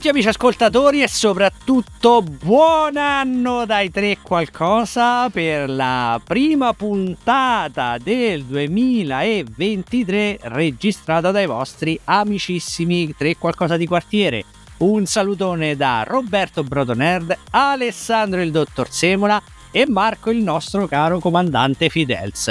Tutti amici ascoltatori e soprattutto buon anno dai tre qualcosa per la prima puntata del 2023 registrata dai vostri amicissimi tre qualcosa di quartiere. Un salutone da Roberto Brotonerd, Alessandro il dottor Semola e Marco il nostro caro comandante Fidels.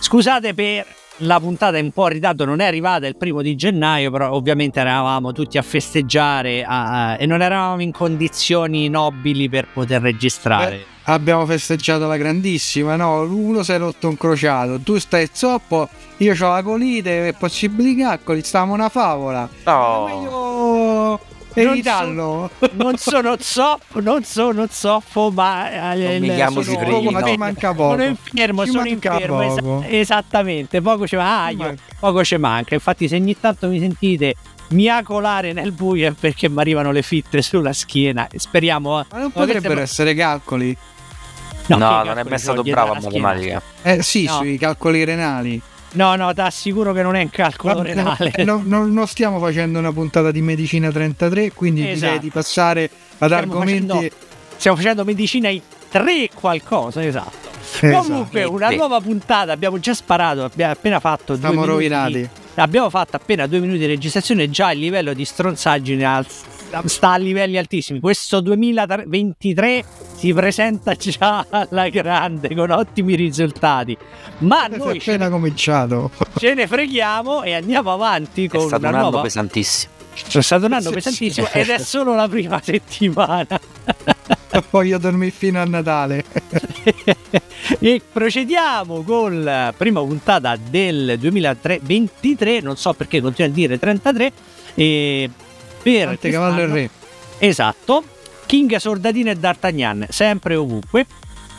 Scusate per la puntata è un po' in ritardo, non è arrivata il primo di gennaio, però ovviamente eravamo tutti a festeggiare a, a, e non eravamo in condizioni nobili per poter registrare. Beh, abbiamo festeggiato la grandissima, no? Uno si è rotto un crociato, tu stai zoppo, io ho la colite e possibili caccoli, stavamo una favola. No. Meglio evitarlo. Non, so, non sono zoppo, non sono zoppo, ma eh, non mi chiamo sono, poco, ma ti manca poco. Sono infermo, ci sono infermo, esa- esattamente, poco ci manca, ah, poco ci manca. Infatti se ogni tanto mi sentite miacolare nel buio è perché mi arrivano le fitte sulla schiena. Speriamo. Ma non potrebbero essere calcoli. No, no non è mai stato bravo a matematica. Eh sì, no. sui calcoli renali. No, no, ti assicuro che non è un calcolo Vabbè, renale. No, no, non stiamo facendo una puntata di medicina 33, quindi esatto. direi di passare ad stiamo argomenti. Facendo, stiamo facendo medicina in 3 qualcosa, esatto. esatto. Comunque, una nuova puntata, abbiamo già sparato, abbiamo appena fatto. Stiamo rovinati. Abbiamo fatto appena due minuti di registrazione, già il livello di stronzaggine al sta a livelli altissimi. Questo 2023 si presenta già alla grande con ottimi risultati. Ma È noi appena cominciato. Ce ne freghiamo e andiamo avanti con è stato una un anno nuova... pesantissimo. È stato un anno pesantissimo ed è solo la prima settimana. Voglio dormire fino a Natale. e procediamo con la prima puntata del 2023. Non so perché continua a dire 33. E per Ante Cavallo e Re. Esatto. King Sordatino e D'Artagnan, sempre ovunque.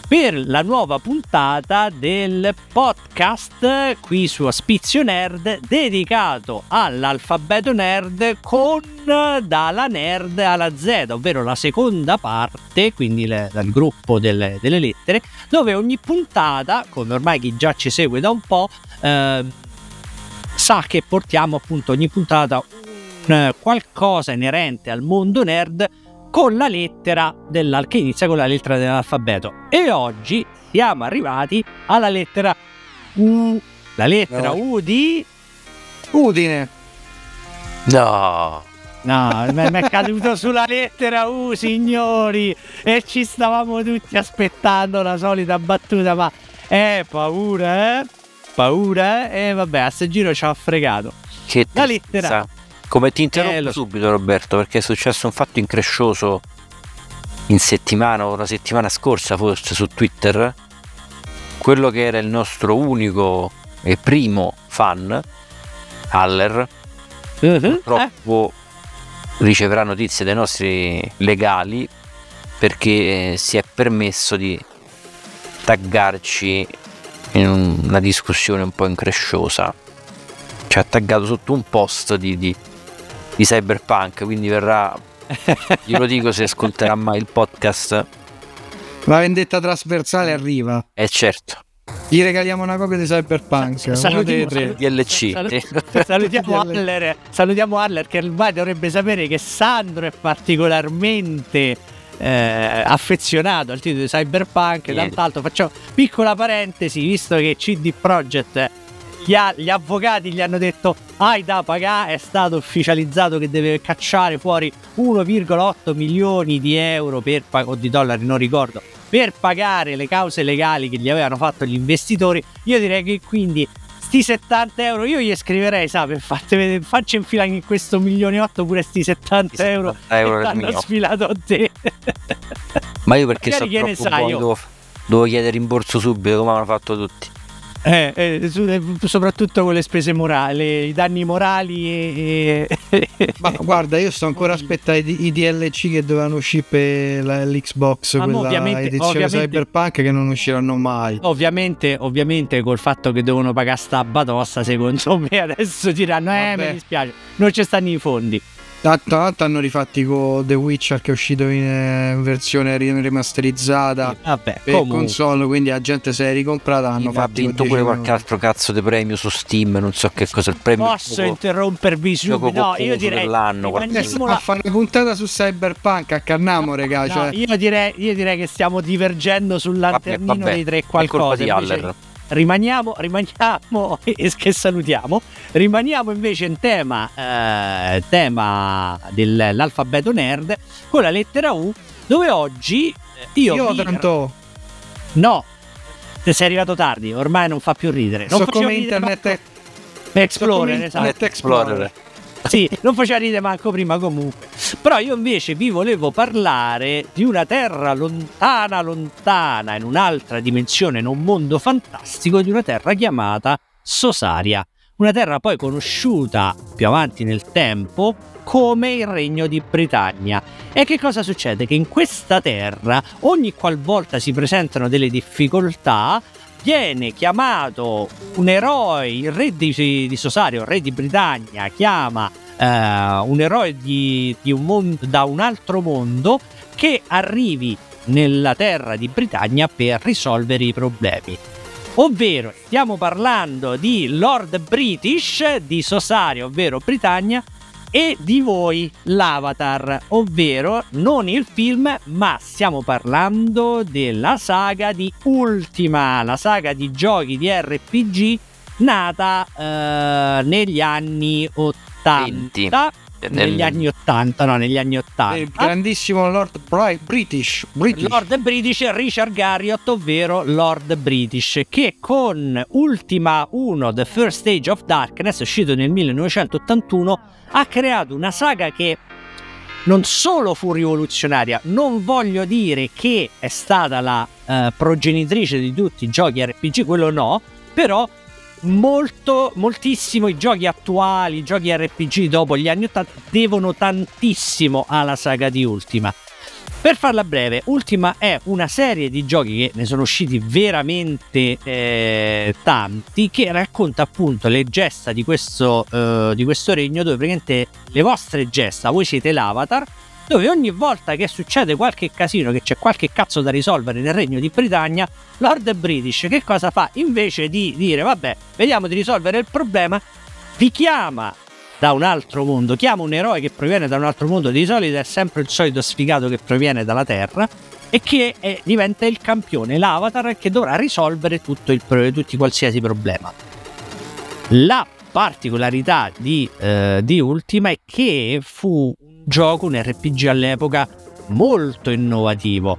Per la nuova puntata del podcast qui su Aspizio Nerd dedicato all'alfabeto nerd con dalla nerd alla Z, ovvero la seconda parte, quindi le, dal gruppo delle, delle, lettere, dove ogni puntata, come ormai chi già ci segue da un po', eh, sa che portiamo appunto ogni puntata qualcosa inerente al mondo nerd con la lettera dell'al che inizia con la lettera dell'alfabeto. E oggi siamo arrivati alla lettera U. La lettera no. U di Udine. No. No, mi è caduto sulla lettera U, signori, e ci stavamo tutti aspettando la solita battuta, ma eh, paura, eh? Paura, eh? E vabbè, a sto giro ci ha fregato. Che la lettera come ti interrompo eh, lo... subito Roberto perché è successo un fatto increscioso in settimana o la settimana scorsa forse su Twitter quello che era il nostro unico e primo fan Haller uh-huh. purtroppo eh. riceverà notizie dai nostri legali perché eh, si è permesso di taggarci in una discussione un po' incresciosa ci ha taggato sotto un post di, di di cyberpunk, quindi verrà, glielo dico se ascolterà mai il podcast. La vendetta trasversale arriva. Eh certo. Gli regaliamo una copia di Cyberpunk. Sa- salutiamo, DLC. Salut- salutiamo, Haller, salutiamo Haller che ormai dovrebbe sapere che Sandro è particolarmente eh, affezionato al titolo di Cyberpunk. Tant'altro facciamo piccola parentesi, visto che CD Projekt gli, a- gli, avvocati gli hanno detto hai da pagare, è stato ufficializzato che deve cacciare fuori 1,8 milioni di euro per, o di dollari, non ricordo, per pagare le cause legali che gli avevano fatto gli investitori. Io direi che quindi sti 70 euro io gli scriverei, sa, fate vedere, faccia infilare in questo milione e 8 pure sti 70, 70 euro, euro che hanno sfilato a te. Ma io perché so troppo sai, buono, devo, devo chiedere rimborso subito come hanno fatto tutti. Eh, eh, eh, soprattutto con le spese morali, i danni morali e, e... Ma guarda, io sto ancora aspettando i, i, DLC che dovevano uscire per la, l'Xbox, Ma quella ovviamente, edizione ovviamente, Cyberpunk che non usciranno mai. Ovviamente, ovviamente col fatto che devono pagare sta batossa, secondo me adesso diranno, eh, Vabbè. mi dispiace, non ci stanno i fondi. Tra l'altro hanno rifatti con The Witcher che è uscito in eh, versione rimasterizzata sì, vabbè, per comunque. console, quindi la gente se l'è ricomprata hanno fatto vinto pure qualche altro cazzo di premio su Steam, non so che cosa il premio. Posso poco, interrompervi subito? No, io direi dell'anno, a fare una puntata su Cyberpunk a Carnamo, regà, no, cioè. io, direi, io direi che stiamo divergendo sul lanternino vabbè, vabbè, dei tre qualcosa. Di Haller rimaniamo, rimaniamo e che salutiamo, rimaniamo invece in tema, eh, tema dell'alfabeto nerd con la lettera U dove oggi eh, io... Io vi... tanto... No, sei arrivato tardi, ormai non fa più ridere. Non so come Internet Explorer, so esatto. Internet Explorer sì, non faceva ridere manco prima comunque. Però io invece vi volevo parlare di una terra lontana, lontana, in un'altra dimensione, in un mondo fantastico, di una terra chiamata Sosaria. Una terra poi conosciuta più avanti nel tempo come il regno di Britannia. E che cosa succede? Che in questa terra, ogni qualvolta si presentano delle difficoltà, viene chiamato un eroe, il re di, di Sosario, il re di Britannia, chiama eh, un eroe di, di un mondo, da un altro mondo che arrivi nella terra di Britannia per risolvere i problemi. Ovvero, stiamo parlando di Lord British di Sosario, ovvero Britannia, e di voi l'Avatar, ovvero non il film, ma stiamo parlando della saga di Ultima, la saga di giochi di RPG nata eh, negli anni 80. Negli anni 80, no, negli anni 80. Il grandissimo Lord British, British. Lord British Richard Garriott, ovvero Lord British, che con Ultima 1 The First Stage of Darkness, uscito nel 1981, ha creato una saga che non solo fu rivoluzionaria, non voglio dire che è stata la eh, progenitrice di tutti i giochi RPG, quello no, però molto, moltissimo i giochi attuali, i giochi RPG dopo gli anni 80 devono tantissimo alla saga di Ultima. Per farla breve, Ultima è una serie di giochi che ne sono usciti veramente eh, tanti, che racconta appunto le gesta di questo, eh, di questo regno, dove praticamente le vostre gesta, voi siete l'avatar, dove ogni volta che succede qualche casino, che c'è qualche cazzo da risolvere nel regno di Britannia, Lord British che cosa fa? Invece di dire vabbè, vediamo di risolvere il problema, vi chiama da un altro mondo, chiama un eroe che proviene da un altro mondo, di solito è sempre il solito sfigato che proviene dalla Terra e che è, diventa il campione, l'avatar che dovrà risolvere tutto il, tutti qualsiasi problema. La particolarità di, eh, di Ultima è che fu gioco, un RPG all'epoca molto innovativo.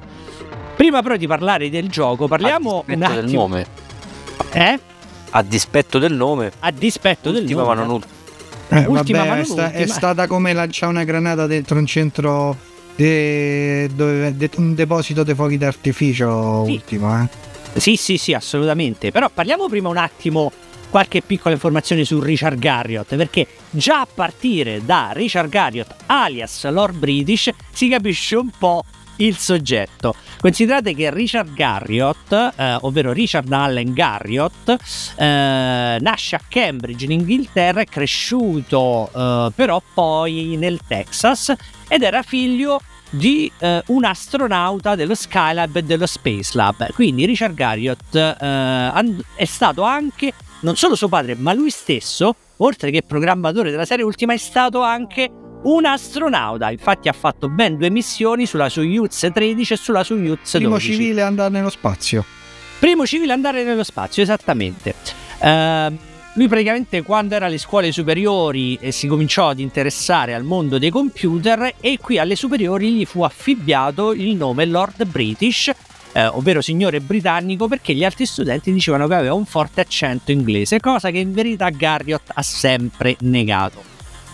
Prima però di parlare del gioco, parliamo un attimo del nome. Eh? A dispetto del nome. A dispetto ultima del nome. Ma non eh, ultima vabbè, è, sta, è, stata come lanciare una granata dentro un centro de, dove, de, un deposito di fuochi d'artificio sì. ultimo, eh? Sì, sì, sì, assolutamente. Però parliamo prima un attimo qualche piccola informazione su Richard Garriott, perché già a partire da Richard Garriott, alias Lord British, si capisce un po' il soggetto. Considerate che Richard Garriott, eh, ovvero Richard Allen Garriott, eh, nasce a Cambridge in Inghilterra, è cresciuto eh, però poi nel Texas ed era figlio di eh, un astronauta dello Skylab e dello Space Lab. Quindi Richard Garriott eh, è stato anche non solo suo padre, ma lui stesso, oltre che programmatore della serie Ultima, è stato anche un astronauta. Infatti ha fatto ben due missioni sulla Soyuz 13 e sulla Soyuz 12. Primo civile andare nello spazio. Primo civile andare nello spazio, esattamente. Uh, lui praticamente quando era alle scuole superiori eh, si cominciò ad interessare al mondo dei computer e qui alle superiori gli fu affibbiato il nome Lord British eh, ovvero signore britannico, perché gli altri studenti dicevano che aveva un forte accento inglese, cosa che in verità Garriott ha sempre negato.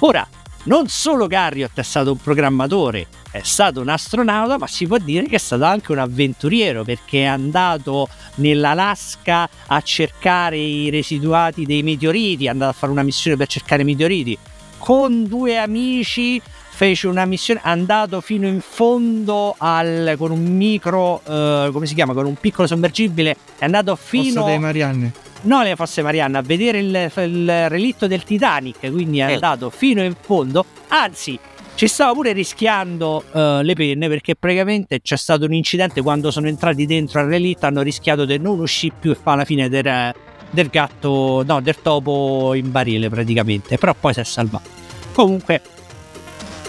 Ora, non solo Garriott è stato un programmatore, è stato un astronauta, ma si può dire che è stato anche un avventuriero perché è andato nell'Alaska a cercare i residuati dei meteoriti, è andato a fare una missione per cercare meteoriti con due amici fece una missione andato fino in fondo al, con un micro, uh, come si chiama, con un piccolo sommergibile, è andato fino... Fossa dei Marianne. No le fosse Marianne, a vedere il, il relitto del Titanic, quindi è eh. andato fino in fondo, anzi ci stava pure rischiando uh, le penne perché praticamente c'è stato un incidente quando sono entrati dentro al relitto, hanno rischiato di non uscire più e fa la fine del, del gatto, no, del topo in barile praticamente, però poi si è salvato. Comunque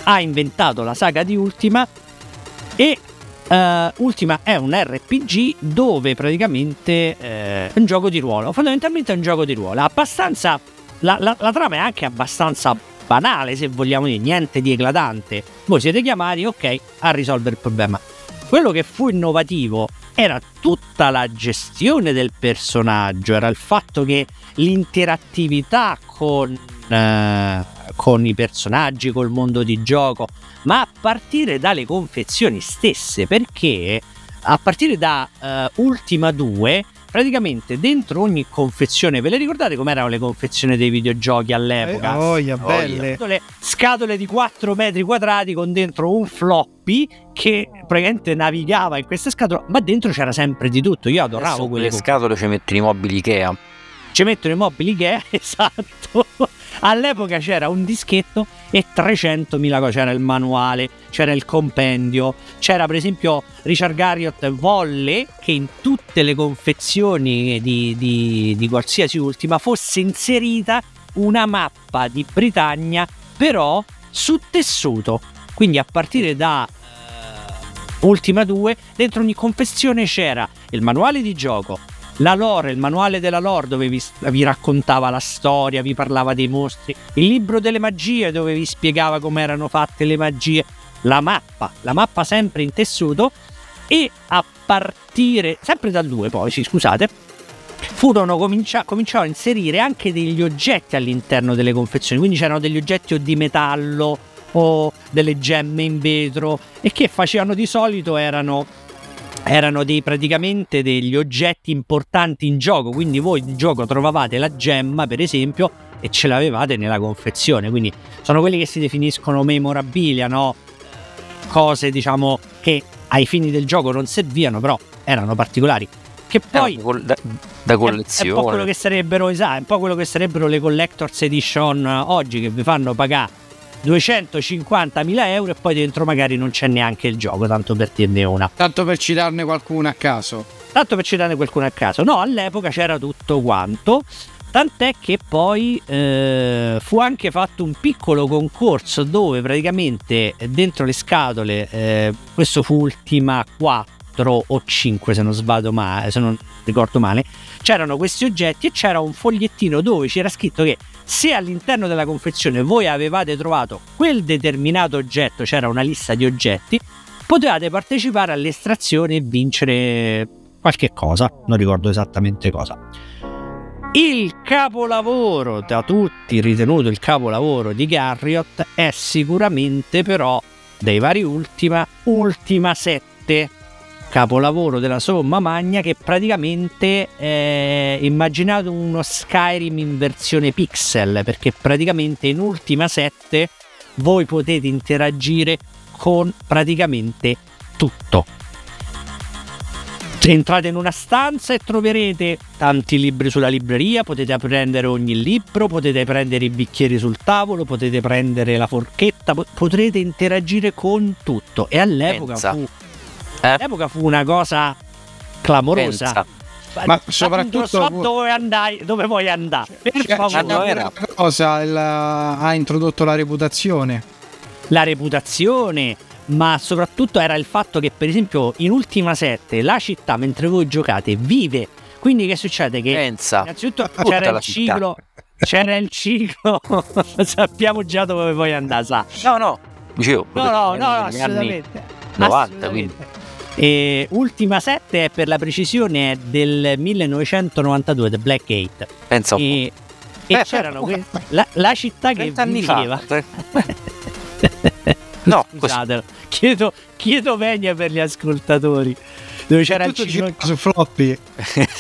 ha inventato la saga di Ultima uh, Ultima è un RPG dove praticamente è uh, un gioco di ruolo, fondamentalmente è un gioco di ruolo, abbastanza la, la, la trama è anche abbastanza banale se vogliamo dire, niente di eclatante. Voi siete chiamati, ok, a risolvere il problema. Quello che fu innovativo era tutta la gestione del personaggio, era il fatto che l'interattività con, eh, con i personaggi, col mondo di gioco, ma a partire dalle confezioni stesse, perché a partire da uh, Ultima 2 praticamente dentro ogni confezione, ve le ricordate com'erano le confezioni dei videogiochi all'epoca? Eh, oh, yeah, belle. Scatole, scatole di 4 metri quadrati con dentro un floppy che praticamente navigava in queste scatole, ma dentro c'era sempre di tutto. Io adoravo Adesso quelle scatole. ci mettono i mobili Ikea. Ci mettono i mobili Ikea, esatto. All'epoca c'era un dischetto e 300.000 cose, c'era il manuale, c'era il compendio, c'era per esempio Richard Garriott volle che in tutte le confezioni di, di, di qualsiasi ultima fosse inserita una mappa di Britannia però su tessuto. Quindi a partire da uh, Ultima 2, dentro ogni confezione c'era il manuale di gioco, la lore, il manuale della lore dove vi, vi, raccontava la storia, vi parlava dei mostri, il libro delle magie dove vi spiegava come erano fatte le magie, la mappa, la mappa sempre in tessuto e a partire, sempre dal 2 poi, sì, scusate, furono comincia, cominciarono a inserire anche degli oggetti all'interno delle confezioni, quindi c'erano degli oggetti o di metallo o delle gemme in vetro e che facevano di solito erano erano dei, praticamente degli oggetti importanti in gioco, quindi voi in gioco trovavate la gemma per esempio e ce l'avevate nella confezione, quindi sono quelli che si definiscono memorabilia, no? cose diciamo che ai fini del gioco non servivano, però erano particolari. Che poi da, da collezione. È, è, un po' quello che sarebbero, esatto, è un po' quello che sarebbero le collector's edition oggi che vi fanno pagare 250.000 euro e poi dentro magari non c'è neanche il gioco, tanto per dirne una. Tanto per citarne qualcuno a caso. Tanto per citarne qualcuno a caso. No, all'epoca c'era tutto quanto. Tant'è che poi eh, fu anche fatto un piccolo concorso dove praticamente dentro le scatole, eh, questo fu Ultima 4 o 5 se non sbaglio male, se non ricordo male, c'erano questi oggetti e c'era un fogliettino dove c'era scritto che se all'interno della confezione voi avevate trovato quel determinato oggetto, c'era una lista di oggetti, potevate partecipare all'estrazione e vincere qualche cosa, non ricordo esattamente cosa. Il capolavoro da tutti ritenuto il capolavoro di Garriott è sicuramente però dei vari Ultima, Ultima 7 capolavoro della somma magna che praticamente è immaginato uno Skyrim in versione pixel perché praticamente in Ultima 7 voi potete interagire con praticamente tutto. Entrate in una stanza e troverete tanti libri sulla libreria, potete prendere ogni libro, potete prendere i bicchieri sul tavolo, potete prendere la forchetta, potrete interagire con tutto. E all'epoca Pensa. fu eh? All'epoca fu una cosa clamorosa. Pensa. Ma soprattutto so dove, andai, dove vuoi andare. Per favore. Era cosa ha introdotto la reputazione. La reputazione, ma soprattutto era il fatto che, per esempio, in Ultima 7 la città mentre voi giocate vive. Quindi che succede? Che Pensa. innanzitutto c'era il ciclo. C'era il ciclo. Sappiamo già dove vuoi andare, sa. No, no. Dicevo, no, no, no, assolutamente. 90, assolutamente. quindi. E Ultima 7 per la precisione è del 1992, The Black Gate. Penso. E, e eh, c'erano que- la, la, città che viveva. no, scusate, chiedo, chiedo venia per gli ascoltatori. Dove c'era il ciclo... su floppy.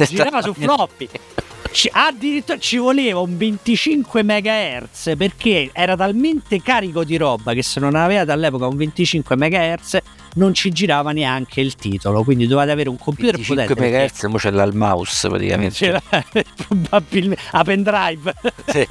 girava su floppy. Ci, addirittura ci voleva un 25 MHz perché era talmente carico di roba che se non aveva all'epoca un 25 MHz non ci girava neanche il titolo. Quindi dovevate avere un computer 25 potente. 25 MHz, mo c'è il mouse praticamente. C'era probabilmente a pendrive. Sì.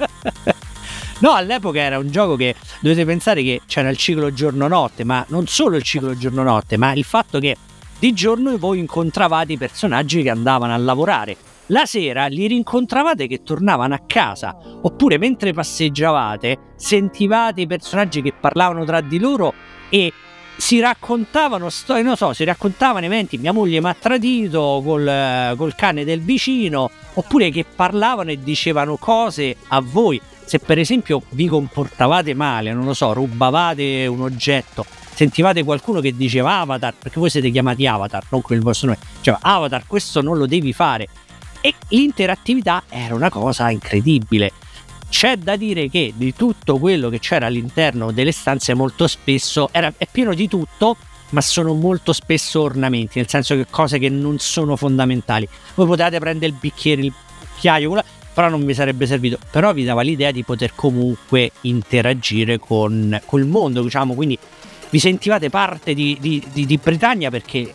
No, all'epoca era un gioco che dovete pensare che c'era il ciclo giorno-notte, ma non solo il ciclo giorno-notte, ma il fatto che di giorno voi incontravate i personaggi che andavano a lavorare. La sera li rincontravate che tornavano a casa, oppure mentre passeggiavate sentivate i personaggi che parlavano tra di loro e si raccontavano storie, non so, si raccontavano eventi, mia moglie mi ha tradito col, col cane del vicino, oppure che parlavano e dicevano cose a voi se per esempio vi comportavate male, non lo so, rubavate un oggetto, sentivate qualcuno che diceva Avatar, perché voi siete chiamati Avatar, non con il vostro nome, cioè Avatar, questo non lo devi fare. E l'interattività era una cosa incredibile. C'è da dire che di tutto quello che c'era all'interno delle stanze molto spesso era, è pieno di tutto, ma sono molto spesso ornamenti, nel senso che cose che non sono fondamentali. Voi potete prendere il bicchiere, il cucchiaio, però non mi sarebbe servito. Però vi dava l'idea di poter comunque interagire con col mondo, diciamo, quindi vi sentivate parte di, di, di, di Britannia perché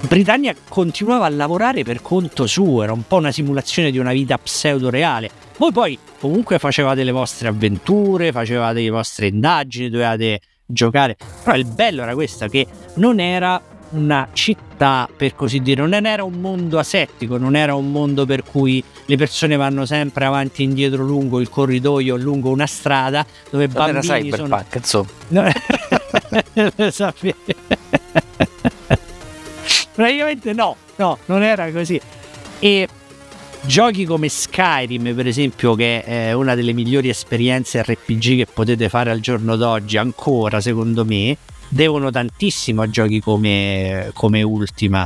Britannia continuava a lavorare per conto suo, era un po' una simulazione di una vita pseudo reale. Voi poi comunque facevate le vostre avventure, facevate le vostre indagini, dovevate giocare. Però il bello era questo che non era una città, per così dire, non era un mondo asettico, non era un mondo per cui le persone vanno sempre avanti e indietro lungo il corridoio, lungo una strada dove non bambini era cyberpunk, sono... insomma. Praticamente no, no, non era così. E giochi come Skyrim, per esempio, che è una delle migliori esperienze RPG che potete fare al giorno d'oggi, ancora secondo me, devono tantissimo a giochi come, come Ultima.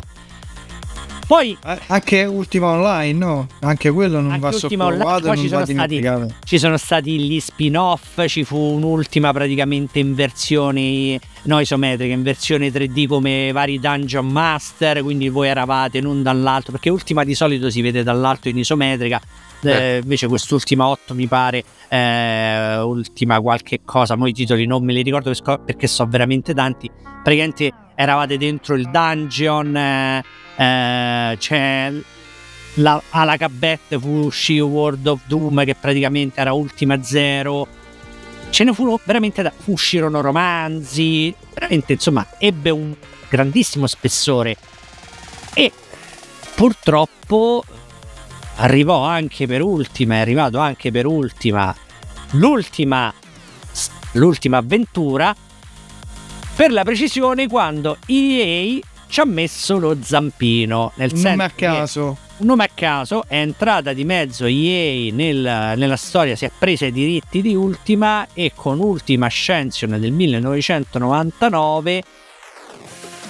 Poi anche Ultima Online, no? Anche quello non va sottovalutato. Poi ci sono, stati, ci sono stati gli spin-off, ci fu un'ultima praticamente in versione no isometrica, in versione 3D come vari Dungeon Master, quindi voi eravate non dall'alto, perché Ultima di solito si vede dall'alto in isometrica, eh, invece quest'ultima 8 mi pare eh, ultima qualche cosa mo i titoli non me li ricordo perché so veramente tanti praticamente eravate dentro il dungeon eh, eh c'è la, alla cabette fu uscì World of Doom che praticamente era Ultima Zero. Ce ne furono veramente uscirono romanzi veramente insomma ebbe un grandissimo spessore. E purtroppo arrivò anche per ultima, è arrivato anche per ultima l'ultima, l'ultima avventura, per la precisione quando EA ci ha messo lo zampino. Nel un nome a caso. Un nome a caso, è entrata di mezzo EA nel, nella storia, si è presa i diritti di Ultima e con Ultima Ascension del 1999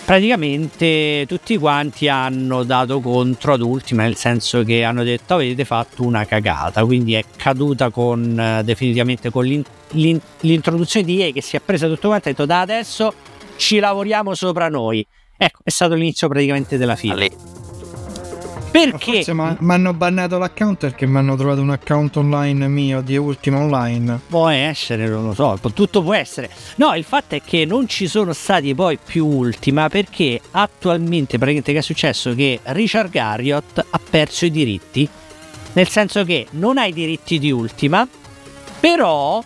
praticamente tutti quanti hanno dato contro ad Ultima, nel senso che hanno detto avete fatto una cagata, quindi è caduta con eh, definitivamente con l'in, l'in, l'introduzione di EA che si è presa tutto quanto e ha detto da adesso ci lavoriamo sopra noi. Ecco, è stato l'inizio praticamente della fine. Ale. Perché? Forse mi hanno bannato l'account perché mi hanno trovato un account online mio di Ultima Online. Può essere, non lo so, tutto può essere. No, il fatto è che non ci sono stati poi più Ultima perché attualmente praticamente che è successo? Che Richard Garriott ha perso i diritti. Nel senso che non ha i diritti di Ultima, però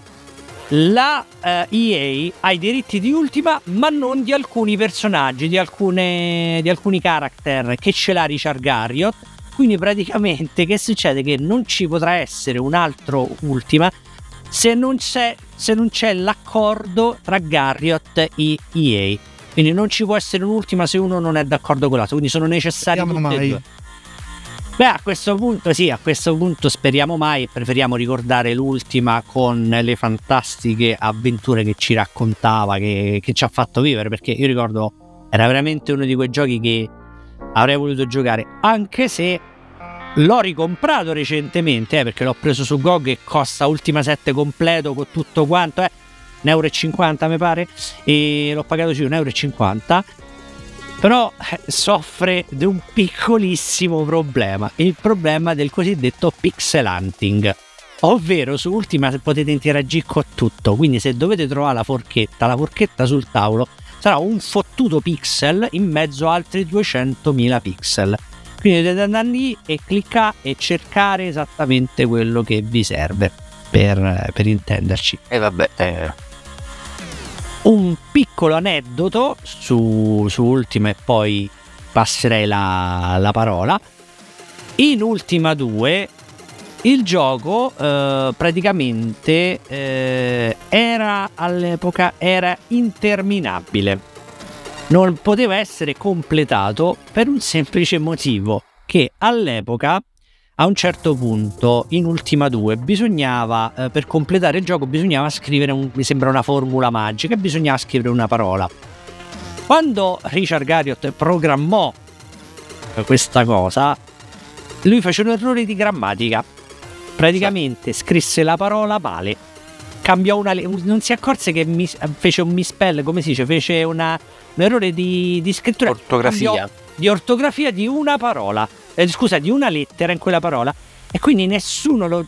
la eh, EA ha i diritti di Ultima, ma non di alcuni personaggi, di, alcune, di alcuni character che ce l'ha Richard Garriott. Quindi praticamente che succede? Che non ci potrà essere un altro Ultima se non c'è, se non c'è l'accordo tra Garriott e EA. Quindi non ci può essere un'ultima se uno non è d'accordo con l'altro. Quindi sono necessari tutti e due. Beh, a questo punto sì, a questo punto speriamo mai, preferiamo ricordare l'ultima con le fantastiche avventure che ci raccontava, che, che ci ha fatto vivere, perché io ricordo era veramente uno di quei giochi che avrei voluto giocare, anche se l'ho ricomprato recentemente, eh, perché l'ho preso su GOG e costa Ultima 7 completo con tutto quanto, eh, 1,50 euro mi pare, e l'ho pagato sì, 1,50 euro però eh, soffre di un piccolissimo problema, il problema del cosiddetto pixel hunting. Ovvero su Ultima potete interagire con tutto, quindi se dovete trovare la forchetta, la forchetta sul tavolo sarà un fottuto pixel in mezzo a altri 200.000 pixel. Quindi dovete andare lì e cliccare e cercare esattamente quello che vi serve per, per intenderci. E vabbè, eh. Un piccolo aneddoto su, su Ultima e poi passerei la, la parola. In Ultima 2 il gioco eh, praticamente eh, era all'epoca era interminabile. Non poteva essere completato per un semplice motivo che all'epoca a un certo punto in Ultima 2 bisognava eh, per completare il gioco bisognava scrivere un, mi sembra una formula magica bisognava scrivere una parola. Quando Richard Garriott programmò questa cosa lui fece un errore di grammatica praticamente scrisse la parola male. Cambiò una. Non si accorse che mis, fece un misspell, come si dice? Fece una, un errore di, di scrittura. Ortografia. Cambiò, di ortografia di una parola. Eh, scusa, di una lettera in quella parola. E quindi nessuno lo,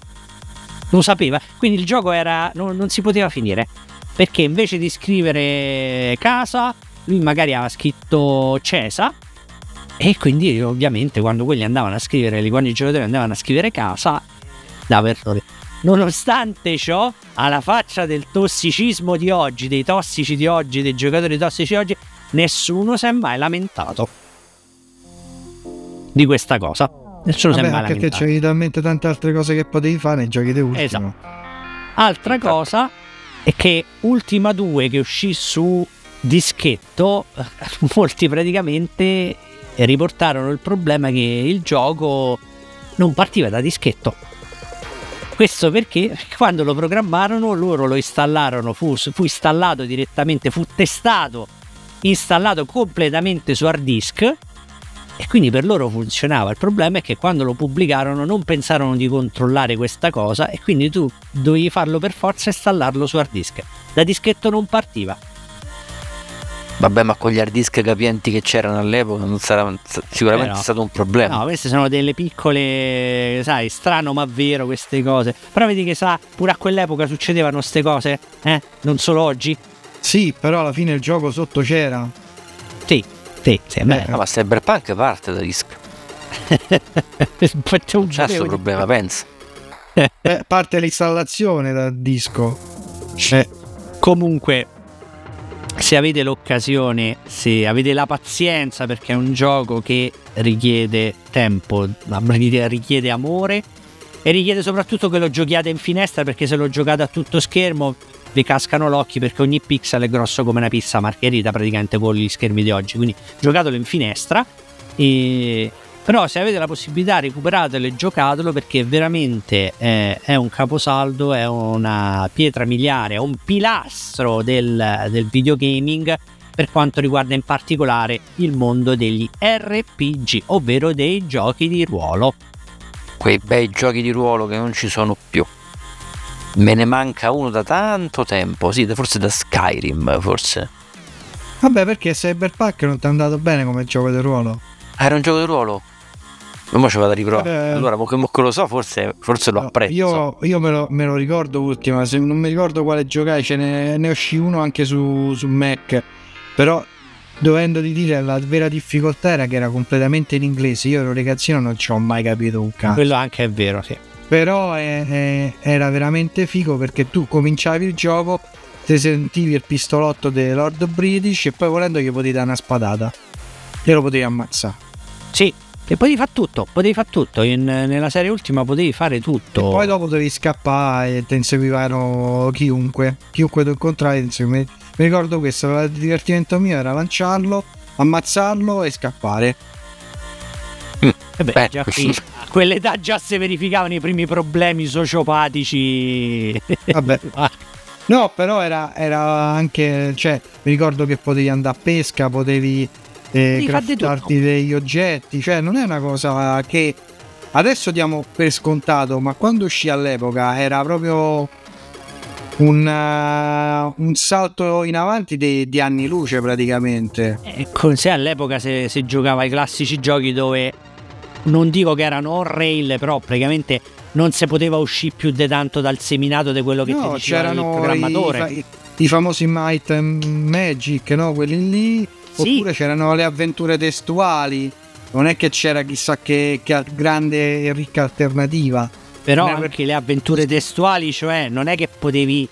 lo sapeva. Quindi il gioco era. Non, non si poteva finire. Perché invece di scrivere casa, lui magari aveva scritto Cesa. E quindi ovviamente quando quelli andavano a scrivere, quando i giocatori andavano a scrivere casa, dava errore. Nonostante ciò, alla faccia del tossicismo di oggi, dei tossici di oggi, dei giocatori tossici di oggi, nessuno si è mai lamentato di questa cosa. Nessuno Vabbè, lamentato. Perché c'avevi talmente tante altre cose che potevi fare nei giochi di Ultima. Esatto. Altra cosa è che Ultima 2 che uscì su dischetto, molti praticamente riportarono il problema che il gioco non partiva da dischetto questo perché quando lo programmarono loro lo installarono, fu, fu installato direttamente, fu testato, installato completamente su hard disk e quindi per loro funzionava. Il problema è che quando lo pubblicarono non pensarono di controllare questa cosa e quindi tu dovevi farlo per forza e installarlo su hard disk. Da dischetto non partiva. Vabbè, ma con gli hard disk capienti che c'erano all'epoca non sarà sicuramente Però, stato un problema. No, queste sono delle piccole, sai, strano ma vero queste cose. Però vedi che sa, pure a quell'epoca succedevano queste cose, eh? Non solo oggi. Sì, però alla fine il gioco sotto c'era. Sì, sì, sì. Beh, no, ma Cyberpunk parte da disc. C'è un problema, pensa. eh, parte l'installazione dal disco. Eh. Comunque, se avete l'occasione, se avete la pazienza, perché è un gioco che richiede tempo, richiede amore e richiede soprattutto che lo giochiate in finestra perché se lo giocate a tutto schermo vi cascano l'occhio perché ogni pixel è grosso come una pizza margherita praticamente con gli schermi di oggi quindi giocatelo in finestra e però se avete la possibilità recuperatelo e giocatelo perché veramente è, è un caposaldo, è una pietra miliare, è un pilastro del, del videogaming per quanto riguarda in particolare il mondo degli RPG, ovvero dei giochi di ruolo. Quei bei giochi di ruolo che non ci sono più. Me ne manca uno da tanto tempo, sì, forse da Skyrim, forse. Vabbè, perché Cyberpunk non ti è andato bene come gioco di ruolo? Ah, era un gioco di ruolo? Ma ci vado a riprovare. Eh, allora, mo che, mo che lo so, forse, forse lo apprezzo. Io, io me, lo, me, lo, ricordo ultima, se non mi ricordo quale giocare, ce ne, ne uscì uno anche su, su Mac. Però dovendo di dire la vera difficoltà era che era completamente in inglese. Io ero ragazzino non ci ho mai capito un cazzo. Quello anche è vero, sì. Però è, è, era veramente figo perché tu cominciavi il gioco, ti sentivi il pistolotto dei Lord British e poi volendo gli potevi dare una spadata e lo potevi ammazzare. Sì, e potevi fare tutto, potevi fare tutto. In, nella serie ultima potevi fare tutto. E poi dopo dovevi scappare e ti inseguivano chiunque. Chiunque tu incontravi ti Mi ricordo questo, il divertimento mio era lanciarlo, ammazzarlo e scappare. Mm, e beh, beh già qui, a quell'età già si verificavano i primi problemi sociopatici. Vabbè. No, però era, era anche, cioè, mi ricordo che potevi andare a pesca, potevi eh, craftarti degli oggetti, cioè non è una cosa che adesso diamo per scontato, ma quando uscì all'epoca era proprio un, uh, un, salto in avanti di, di, anni luce praticamente. E con sé all'epoca se, se giocava i classici giochi dove non dico che erano on rail, però praticamente non si poteva uscire più di tanto dal seminato di quello che no, ti diceva il programmatore. I, i, i famosi Might and Magic, no? quelli lì. Sì. Oppure c'erano le avventure testuali. Non è che c'era chissà che, che grande e ricca alternativa. Però anche le avventure testuali, cioè non è che potevi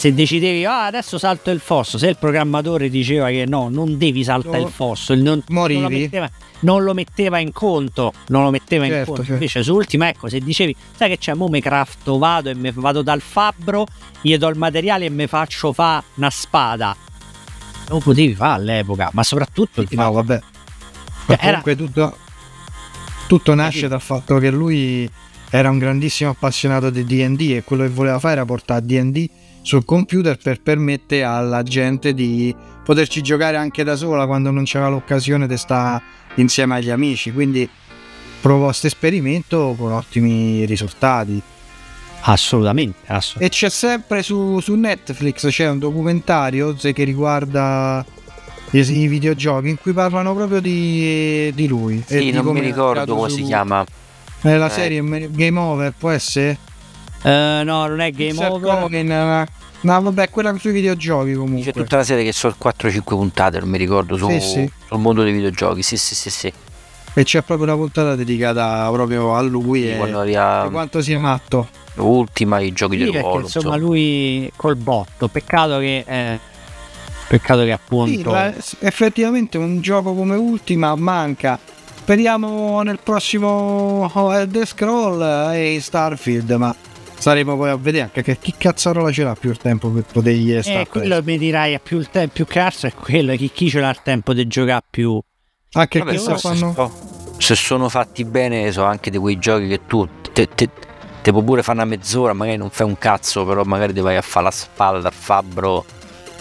se decidevi ah, adesso salto il fosso, se il programmatore diceva che no, non devi saltare il fosso, non, morivi. Non lo, metteva, non lo, metteva, in conto, non lo metteva certo, in conto. Certo. Invece su Ultima, ecco, se dicevi, sai che c'è, mo mi crafto, vado e me, vado dal fabbro, gli do il materiale e mi faccio fa una spada. Lo potevi fare all'epoca, ma soprattutto... Sì, no, vabbè. Ma cioè, comunque era... tutto, tutto nasce dal fatto che lui era un grandissimo appassionato di D&D e quello che voleva fare era portare D&D sul computer per permettere alla gente di poterci giocare anche da sola quando non c'era l'occasione di stare insieme agli amici. Quindi provò questo esperimento con ottimi risultati. Assolutamente, assolutamente. E c'è sempre su, su, Netflix c'è un documentario che riguarda i, i, videogiochi in cui parlano proprio di, di lui. Sì, non mi ricordo come su, si chiama. È la eh. serie Game Over, può essere? Uh, no, non è Game Seth Over. Cohen, no, vabbè, quella sui videogiochi comunque. C'è tutta la serie che sono 4-5 puntate, non mi ricordo, su, sì, sì. sul mondo dei videogiochi. Sì, sì, sì, sì. E c'è proprio una puntata dedicata proprio a lui e, aveva... e quanto sia matto. Ultima i giochi sì, del ruolo. Insomma, lui col botto. Peccato che. Eh, peccato che appunto. Sì, effettivamente un gioco come Ultima manca. Speriamo nel prossimo The Scroll e Starfield, ma Saremo poi a vedere anche che chi cazzarola ce l'ha più il tempo per potergli stare. Eh, quello mi dirai a più il tempo più cazzo è quello chi, chi ce l'ha il tempo di giocare più. Anche Vabbè, se, fanno... se sono fatti bene, sono anche di quei giochi che tu te, te, te può pure fare una mezz'ora, magari non fai un cazzo, però magari ti vai a fare la spalla al fabbro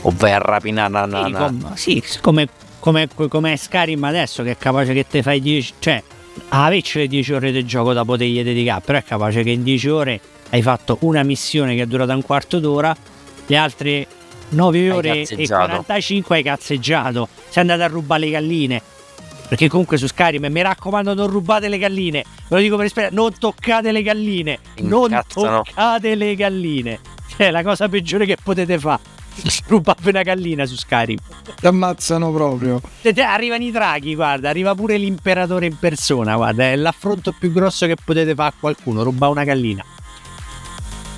o vai a rapinare una, sì, com- sì, come, come, come Skyrim adesso che è capace che te fai 10 cioè avecci le 10 ore di gioco da potergli dedicare però è capace che in 10 ore hai fatto una missione che è durata un quarto d'ora, le altre 9 ore e 45 hai cazzeggiato, sei andato a rubare le galline. Perché comunque su Skyrim mi raccomando non rubate le galline. Ve lo dico per esperienza, non toccate le galline. Non toccate le galline. È la cosa peggiore che potete fare. Rubate una gallina su Skyrim. Ti ammazzano proprio. Arrivano i draghi, guarda, arriva pure l'imperatore in persona, guarda, è l'affronto più grosso che potete fare a qualcuno, rubare una gallina.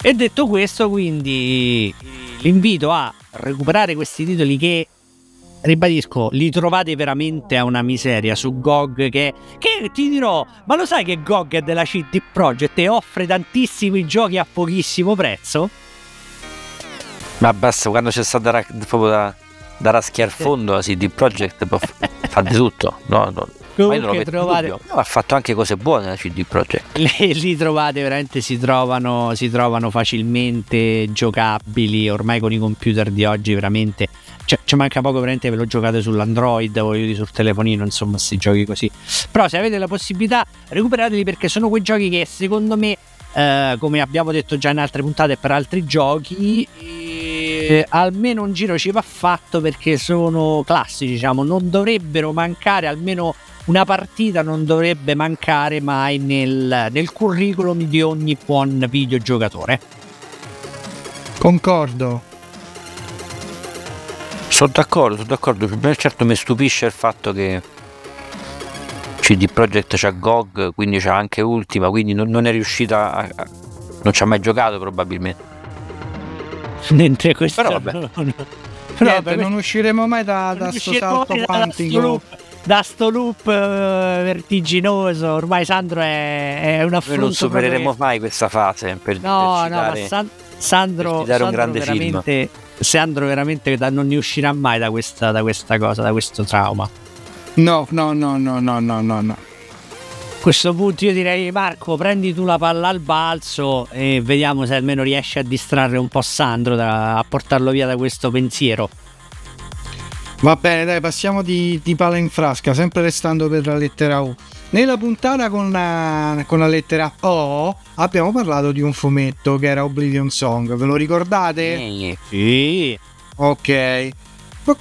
E detto questo, quindi l'invito a recuperare questi titoli che ribadisco, li trovate veramente a una miseria su GOG che, che, ti dirò, ma lo sai che GOG è della CD Projekt e offre tantissimi giochi a pochissimo prezzo? Ma basta, quando c'è stata da, proprio da, da raschiare fondo la CD Projekt fa di tutto, no, no, Comunque trovate... No, ha fatto anche cose buone la CD Projekt. Le, li trovate veramente, si trovano, si trovano facilmente giocabili, ormai con i computer di oggi veramente... Cioè, ci manca poco veramente ve lo giocate sull'Android o sul telefonino, insomma, questi giochi così. Però se avete la possibilità, recuperateli perché sono quei giochi che secondo me, eh, come abbiamo detto già in altre puntate per altri giochi, eh, almeno un giro ci va fatto perché sono classici, diciamo, non dovrebbero mancare almeno una partita non dovrebbe mancare mai nel, nel curriculum di ogni buon videogiocatore. Concordo. Sono d'accordo, sono d'accordo. Certo mi stupisce il fatto che CD Projekt c'ha GOG, quindi c'ha anche Ultima, quindi non, non è riuscita a, a, non ci ha mai giocato probabilmente. Mentre questo Però vabbè. No, no. Però Niente, non usciremo mai da, da sto salto quantico da sto loop uh, vertiginoso. Ormai Sandro è, è un affronto. Noi non supereremo proprio... mai questa fase. Per, no, per no, ma San, Sandro, Sandro, un grande veramente, film. Sandro veramente non ne uscirà mai da questa, da questa cosa, da questo trauma. No, no, no, no, no, no, no, no. A questo punto io direi Marco prendi tu la palla al balzo e vediamo se almeno riesci a distrarre un po' Sandro da, a portarlo via da questo pensiero. Va bene, dai, passiamo di, di palla in frasca, sempre restando per la lettera U. Nella puntata con la, con la, lettera O abbiamo parlato di un fumetto che era Oblivion Song, ve lo ricordate? Sì. Ok.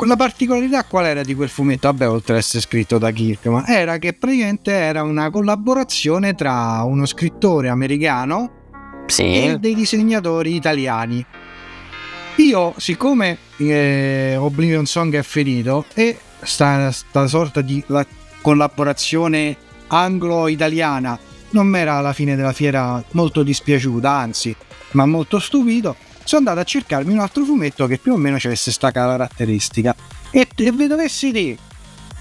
La particolarità qual era di quel fumetto? Vabbè, oltre ad essere scritto da Kirkman, era che praticamente era una collaborazione tra uno scrittore americano sì. e dei disegnatori italiani. Io, siccome eh, Oblivion Song è finito e sta, sta sorta di collaborazione anglo-italiana non mi era alla fine della fiera molto dispiaciuta, anzi, ma molto stupito, sono andato a cercarmi un altro fumetto che più o meno avesse questa caratteristica. E, e vi dovessi dire,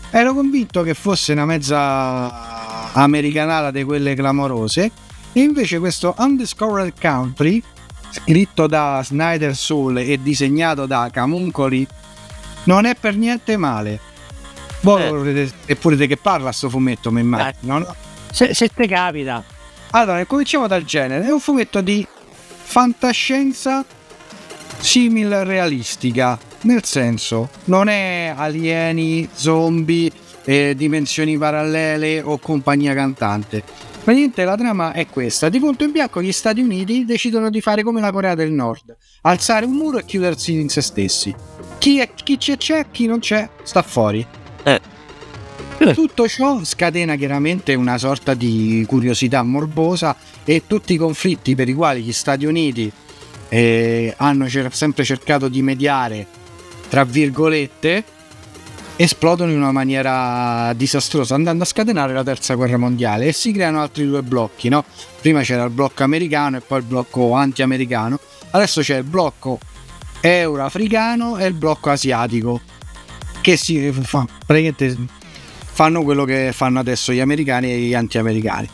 ero convinto che fosse una mezza americanata di quelle clamorose, e invece questo Undiscovered Country, scritto da Snyder Soul e disegnato da Camuncoli, non è per niente male. Voi eh. volete, eppure di che parla sto fumetto, mi immagino, no? Se, se te capita. Allora, cominciamo dal genere. È un fumetto di fantascienza simil realistica. Nel senso, non è alieni, zombie, eh, dimensioni parallele o compagnia cantante. Praticamente la trama è questa: di punto in bianco gli Stati Uniti decidono di fare come la Corea del Nord, alzare un muro e chiudersi in se stessi. Chi, è, chi c'è chi non c'è sta fuori. Eh. Tutto ciò scatena chiaramente una sorta di curiosità morbosa e tutti i conflitti per i quali gli Stati Uniti eh, hanno cer- sempre cercato di mediare, tra virgolette, esplodono in una maniera disastrosa, andando a scatenare la terza guerra mondiale e si creano altri due blocchi. No? Prima c'era il blocco americano e poi il blocco anti-americano, adesso c'è il blocco euro-africano e il blocco asiatico che si fa, praticamente fanno quello che fanno adesso gli americani e gli anti-americani.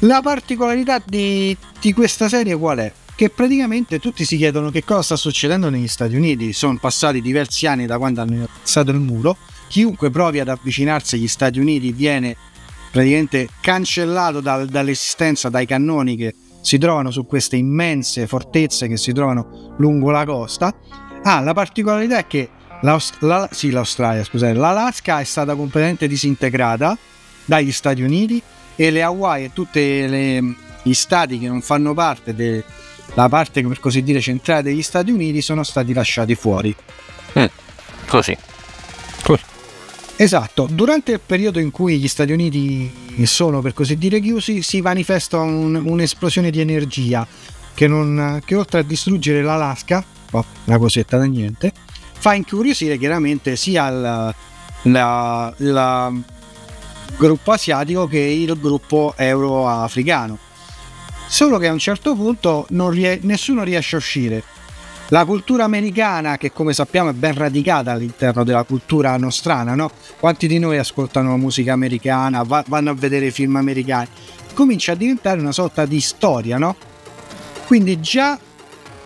La particolarità di, di questa serie qual è? Che praticamente tutti si chiedono che cosa sta succedendo negli Stati Uniti. Sono passati diversi anni da quando hanno alzato il muro. Chiunque provi ad avvicinarsi agli Stati Uniti viene praticamente cancellato dal, dall'esistenza, dai cannoni che si trovano su queste immense fortezze che si trovano lungo la costa. Ah, la particolarità è che L'Aust- la, sì, l'Australia, scusate, l'Alaska è stata completamente disintegrata dagli Stati Uniti e le Hawaii e tutti gli stati che non fanno parte della parte, per così dire, centrale degli Stati Uniti sono stati lasciati fuori. Mm, così. Esatto, durante il periodo in cui gli Stati Uniti sono per così dire chiusi si manifesta un, un'esplosione di energia che, non, che oltre a distruggere l'Alaska, oh, una cosetta da niente, fa incuriosire chiaramente sia il gruppo asiatico che il gruppo euroafricano. Solo che a un certo punto rie- nessuno riesce a uscire. La cultura americana, che come sappiamo è ben radicata all'interno della cultura nostrana, no? Quanti di noi ascoltano musica americana, va- vanno a vedere film americani? Comincia a diventare una sorta di storia, no? Quindi già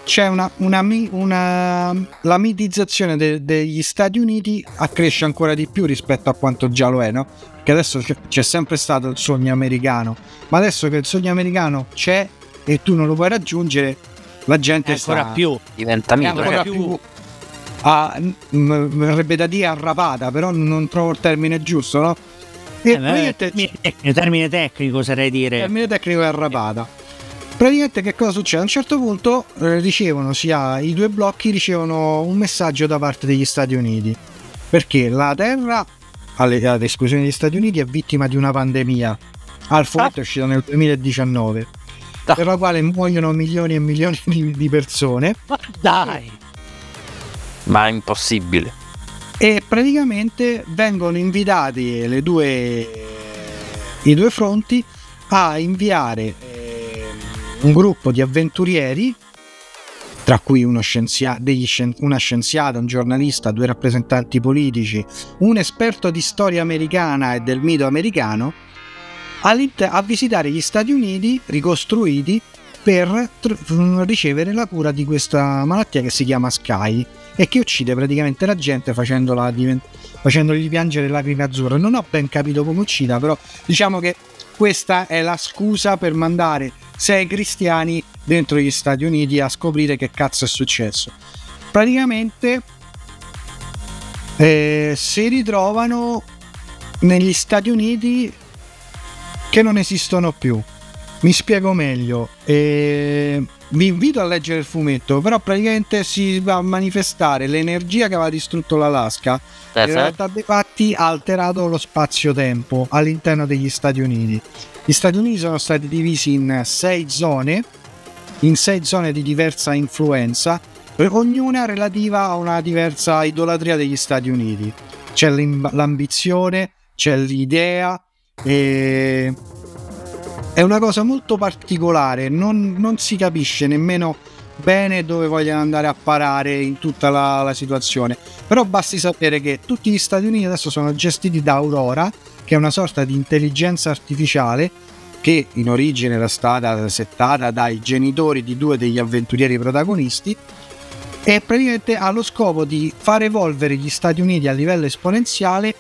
c'è una, una, una la mitizzazione de, degli Stati Uniti accresce ancora di più rispetto a quanto già lo è, no? Che adesso c'è, c'è sempre stato il sogno americano, ma adesso che il sogno americano c'è e tu non lo puoi raggiungere, la gente è ancora sta, più diventa mito, ancora più, più a, verrebbe da dire arrapata, però non trovo il termine giusto, no? E eh, termine, termine tecnico sarei dire. Il termine tecnico è arrapata. Praticamente che cosa succede? A un certo punto eh, ricevono sia i due blocchi ricevono un messaggio da parte degli Stati Uniti perché la Terra ad esclusione degli Stati Uniti è vittima di una pandemia. Al fumetto è uscito nel 2019 ah. per la quale muoiono milioni e milioni di, di persone. Ma dai! Ma è impossibile. E praticamente vengono invitati due, i due fronti a inviare un gruppo di avventurieri, tra cui uno scienzia- scien- una scienziata, un giornalista, due rappresentanti politici, un esperto di storia americana e del mito americano, a visitare gli Stati Uniti ricostruiti per tr- ricevere la cura di questa malattia che si chiama Sky e che uccide praticamente la gente facendola divent- facendogli piangere lacrime azzurre. Non ho ben capito come uccida, però diciamo che questa è la scusa per mandare sei cristiani dentro gli Stati Uniti a scoprire che cazzo è successo. Praticamente eh, si ritrovano negli Stati Uniti che non esistono più. Mi spiego meglio. E vi invito a leggere il fumetto, però praticamente si va a manifestare l'energia che aveva distrutto l'Alaska. In realtà dei fatti ha alterato lo spazio-tempo all'interno degli Stati Uniti. Gli Stati Uniti sono stati divisi in sei zone, in sei zone di diversa influenza, ognuna relativa a una diversa idolatria degli Stati Uniti. C'è l'ambizione, c'è l'idea e è una cosa molto particolare, non, non, si capisce nemmeno bene dove vogliono andare a parare in tutta la, la, situazione. Però basti sapere che tutti gli Stati Uniti adesso sono gestiti da Aurora, che è una sorta di intelligenza artificiale che in origine era stata settata dai genitori di due degli avventurieri protagonisti e praticamente ha lo scopo di far evolvere gli Stati Uniti a livello esponenziale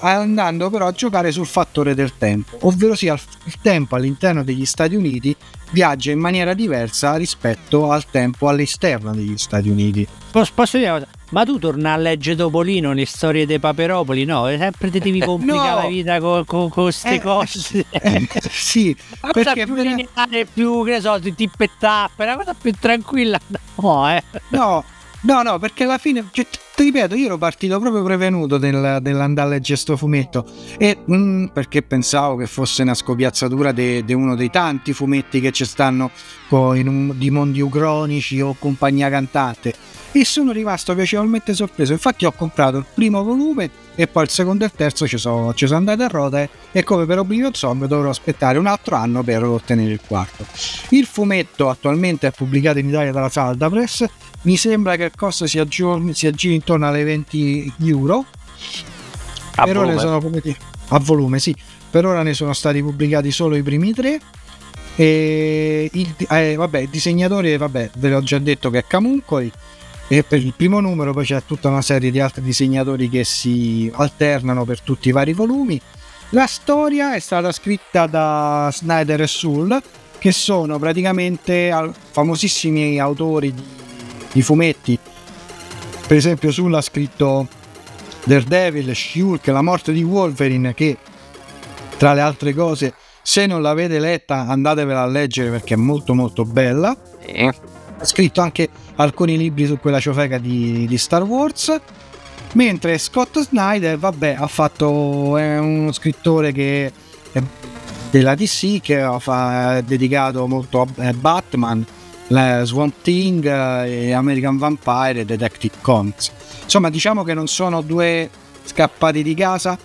andando però a giocare sul fattore del tempo, ovvero sia il tempo all'interno degli Stati Uniti viaggia in maniera diversa rispetto al tempo all'esterno degli Stati Uniti. Posso, posso dire una cosa? Ma tu torna a leggere Topolino le storie dei Paperopoli? No, sempre ti devi complicare no. la vita con queste eh, cose. Eh, sì, la perché più lineare, più che ne so, tip e una cosa più tranquilla. No, eh. No, No, no, perché alla fine, cioè, ti ripeto, io ero partito proprio prevenuto del, dell'andare a leggere sto fumetto e mm, perché pensavo che fosse una scopiazzatura di uno dei tanti fumetti che ci stanno di mondi ucronici o compagnia cantante e sono rimasto piacevolmente sorpreso. Infatti ho comprato il primo volume e poi il secondo e il terzo ci sono, ci sono andate a rota e come per Oblivion Song dovrò aspettare un altro anno per ottenere il quarto. Il fumetto attualmente è pubblicato in Italia dalla Salda Press, mi sembra che il costo si, aggiorni, si aggiri intorno alle 20 euro. A per volume. ora sono come a volume, sì. Per ora ne sono stati pubblicati solo i primi tre. E il, eh, vabbè, il disegnatore, vabbè, ve l'ho già detto che è Camuncoli e per il primo numero poi c'è tutta una serie di altri disegnatori che si alternano per tutti i vari volumi. La storia è stata scritta da Snyder e Sul, che sono praticamente famosissimi autori di, di fumetti. Per esempio Sul ha scritto Daredevil, Shulk, La morte di Wolverine, che tra le altre cose, se non l'avete letta andatevela a leggere perché è molto molto bella. Ha scritto anche alcuni libri su quella ciofeca di, di Star Wars. Mentre Scott Snyder, vabbè, ha fatto. è uno scrittore che è della DC che ha dedicato molto a Batman, Swamp Thing, eh, American Vampire e Detective Comics. Insomma, diciamo che non sono due scappati di casa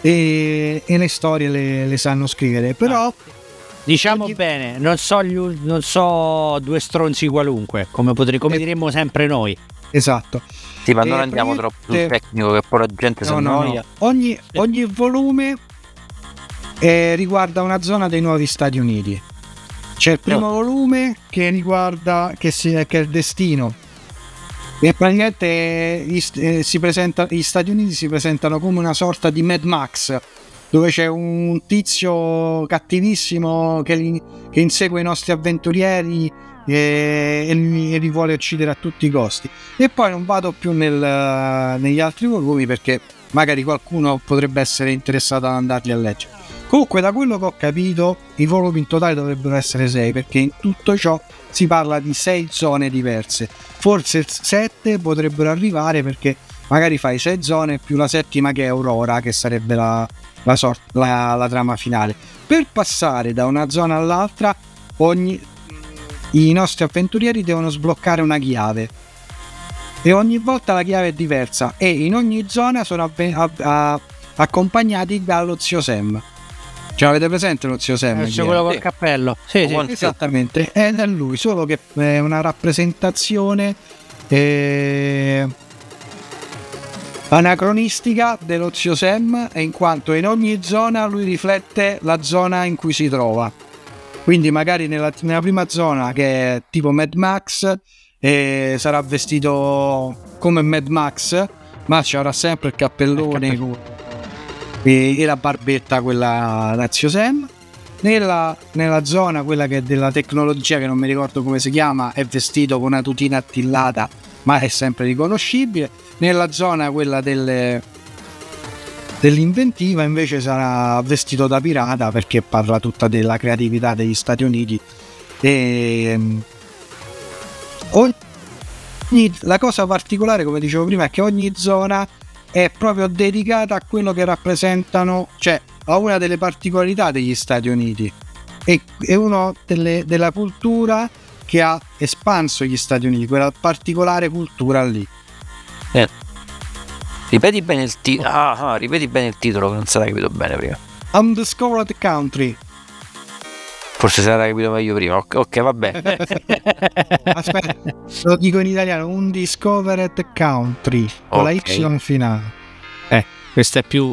e, e le storie le, le, sanno scrivere, però. Ah Diciamo ogni... bene, non so, gli, non so, due stronzi qualunque, come, potrei, come eh, diremmo sempre noi. Esatto. Sì, ma non e andiamo troppo sul tecnico che poi la gente no, si annoia. No, no. Ogni, ogni, volume eh, riguarda una zona dei nuovi Stati Uniti. C'è il primo no. volume che riguarda che, si, che, è il destino. E praticamente eh, eh, si presenta, gli Stati Uniti si presentano come una sorta di Mad Max dove c'è un tizio cattivissimo che, li, che insegue i nostri avventurieri e, e, li, e, li, vuole uccidere a tutti i costi. E poi non vado più nel, negli altri volumi perché magari qualcuno potrebbe essere interessato ad andarli a leggere. Comunque, da quello che ho capito, i volumi in totale dovrebbero essere 6 perché in tutto ciò si parla di 6 zone diverse. Forse 7 potrebbero arrivare perché magari fai 6 zone più la settima che è Aurora, che sarebbe la, la, sort- la, la trama finale. Per passare da una zona all'altra, ogni, i nostri avventurieri devono sbloccare una chiave. E ogni volta la chiave è diversa e in ogni zona sono avve- a- a- accompagnati dallo zio Sam. Cioè, avete presente lo zio Sam? Eh, c'è quello col cappello. Sì, sì. Esattamente, è lui, solo che è una rappresentazione eh, anacronistica dello zio Sam in quanto in ogni zona lui riflette la zona in cui si trova. Quindi magari nella, nella prima zona che è tipo Mad Max eh, sarà vestito come Mad Max, ma ci avrà sempre il cappellone il e, e, la barbetta quella da zio Sam. Nella, nella, zona, quella che è della tecnologia, che non mi ricordo come si chiama, è vestito con una tutina attillata, ma è sempre riconoscibile nella zona quella delle dell'inventiva invece sarà vestito da pirata perché parla tutta della creatività degli Stati Uniti e um, ogni, la cosa particolare come dicevo prima è che ogni zona è proprio dedicata a quello che rappresentano cioè a una delle particolarità degli Stati Uniti e è una della cultura che ha espanso gli Stati Uniti quella particolare cultura lì eh, Ripeti bene il titolo. Ah, ah, ripeti bene il titolo che non sarà capito bene prima. Undiscovered Country. Forse sarà capito meglio prima. Ok, okay vabbè. Aspetta, lo dico in italiano. Undiscovered Country. Con okay. la Y finale. Eh, questo è più.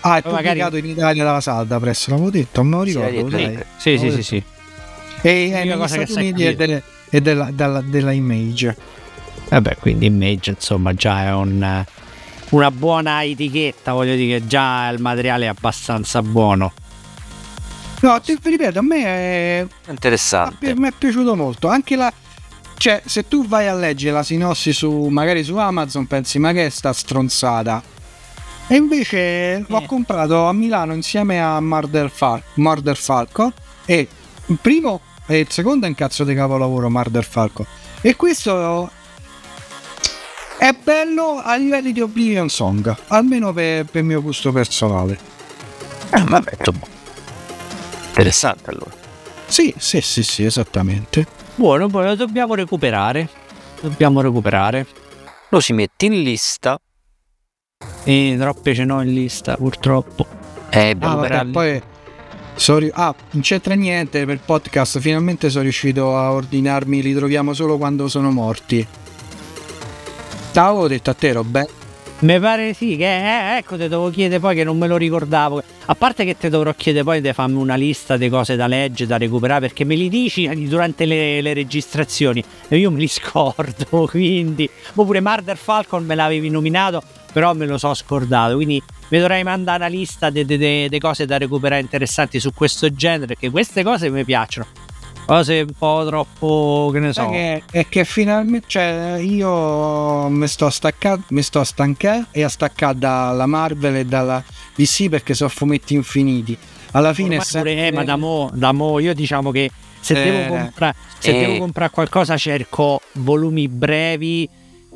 Ah, è pubblicato magari... in Italia dalla Salda presso, l'avevo detto, non me lo ricordo. Sì, sì, sì, sì, sì. E è negli Stati Uniti e, delle, e della, della, della Image. Vabbè, quindi Image insomma già è un una buona etichetta, voglio dire, già il materiale è abbastanza buono. No, ti ripeto, a me è interessante. Mi è piaciuto molto. Anche la. Cioè, se tu vai a leggere la sinossi su magari su Amazon, pensi, ma che è sta stronzata? E invece eh. l'ho comprato a Milano insieme a Murder, Fal- Murder Falco. E il primo e il secondo è un cazzo di capolavoro, Murder Falco. E questo è bello a livelli di Oblivion Song, almeno per, per mio gusto personale. Ah, vabbè, insomma. Interessante allora. Sì, sì, sì, sì, esattamente. Buono, buono, dobbiamo recuperare. Dobbiamo recuperare. Lo si mette in lista. E troppe ce n'ho in lista, purtroppo. Eh, ah, vabbè, poi Sorry, ah, non c'entra niente per podcast. Finalmente sono riuscito a ordinarmi. Li troviamo solo quando sono morti ho detto a te Robè. Mi pare sì, che eh, ecco, ti devo chiedere poi che non me lo ricordavo. A parte che ti dovrò chiedere poi di farmi una lista di cose da leggere, da recuperare, perché me li dici durante le, le registrazioni e io me li scordo. Quindi, oppure Murder Falcon me l'avevi nominato, però me lo so scordato. Quindi mi dovrei mandare una lista di cose da recuperare interessanti su questo genere, perché queste cose mi piacciono cose un po' troppo che ne so. È che, è che finalmente cioè, io mi sto staccando mi sto stancando e a staccare dalla Marvel e dalla DC perché sono fumetti infiniti. Alla fine sempre... pure, eh, ma da mo, da mo io diciamo che se eh, devo comprare se eh. devo comprare qualcosa cerco volumi brevi.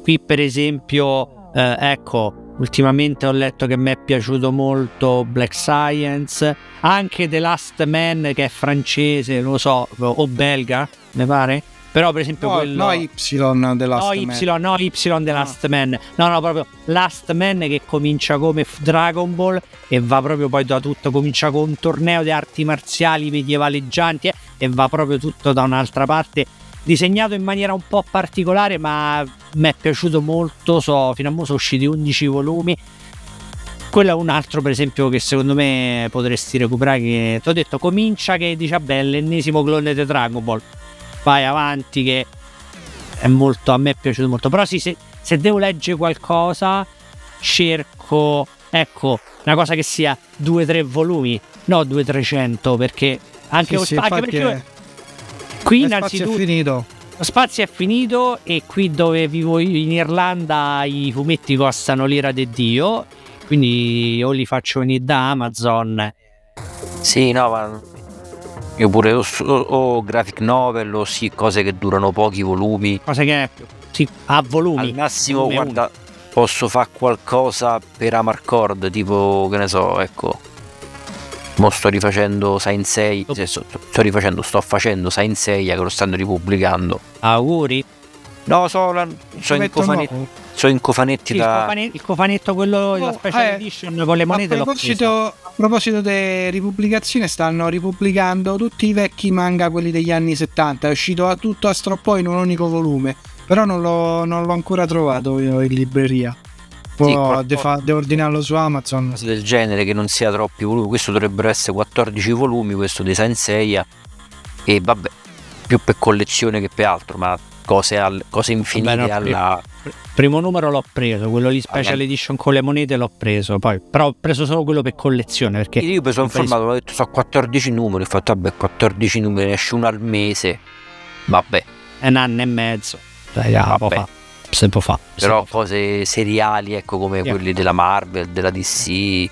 Qui per esempio eh, ecco Ultimamente ho letto che mi è piaciuto molto Black Science, anche The Last Man che è francese, non lo so, o belga, mi pare. Però per esempio no, quello... No Y The Last no, Man. Y, no Y The Last no. Man. No, no, proprio Last Man che comincia come Dragon Ball e va proprio poi da tutto, comincia con un torneo di arti marziali medievaleggianti eh, e va proprio tutto da un'altra parte disegnato in maniera un po' particolare, ma mi è piaciuto molto. So, fino a ora sono usciti 11 volumi. Quello è un altro, per esempio, che secondo me potresti recuperare. Che ti ho detto, comincia che dice, vabbè, l'ennesimo clone di Dragon Ball. Vai avanti, che è molto. A me è piaciuto molto. Però sì, se, se devo leggere qualcosa, cerco, ecco, una cosa che sia 2-3 volumi, no 200-300, perché anche, sì, sì, anche perché Qui innanzitutto... È finito. Lo spazio è finito e qui dove vivo io in Irlanda i fumetti costano l'ira di Dio, quindi o li faccio venire da Amazon. Sì, no, ma io pure o, o, graphic novel o sì, cose che durano pochi volumi. Cose che sì, a volumi. Al massimo, guarda, posso fare qualcosa per Amarcord, tipo, che ne so, ecco Mo sto rifacendo Saint 6, oh. sto, sto, rifacendo, sto facendo Saint 6 che lo stanno ripubblicando. Auguri? No, sono so in, cofanetti, so in cofanetti sì, da... Il cofanetto, il cofanetto quello oh, della special eh, edition con le monete a proposito, a proposito di ripubblicazione stanno ripubblicando tutti i vecchi manga, quelli degli anni 70. È uscito tutto a stroppo in un unico volume. Però non l'ho, non l'ho ancora trovato in libreria. Poi sì, devo ordinarlo su Amazon. Del genere che non sia troppi volumi. Questo dovrebbero essere 14 volumi, questo di Senseiya. E vabbè, più per collezione che per altro, ma cose, al, cose infinite vabbè, no, alla... Primo numero l'ho preso, quello lì special ah, edition con le monete l'ho preso, poi però ho preso solo quello per collezione perché io mi sono informato, ho detto so 14 numeri, ho fatto vabbè 14 numeri, ne esce uno al mese. Vabbè. È un anno e mezzo. Dai, vabbè se può fare. Però cose seriali, ecco, come yeah. quelli della Marvel, della DC.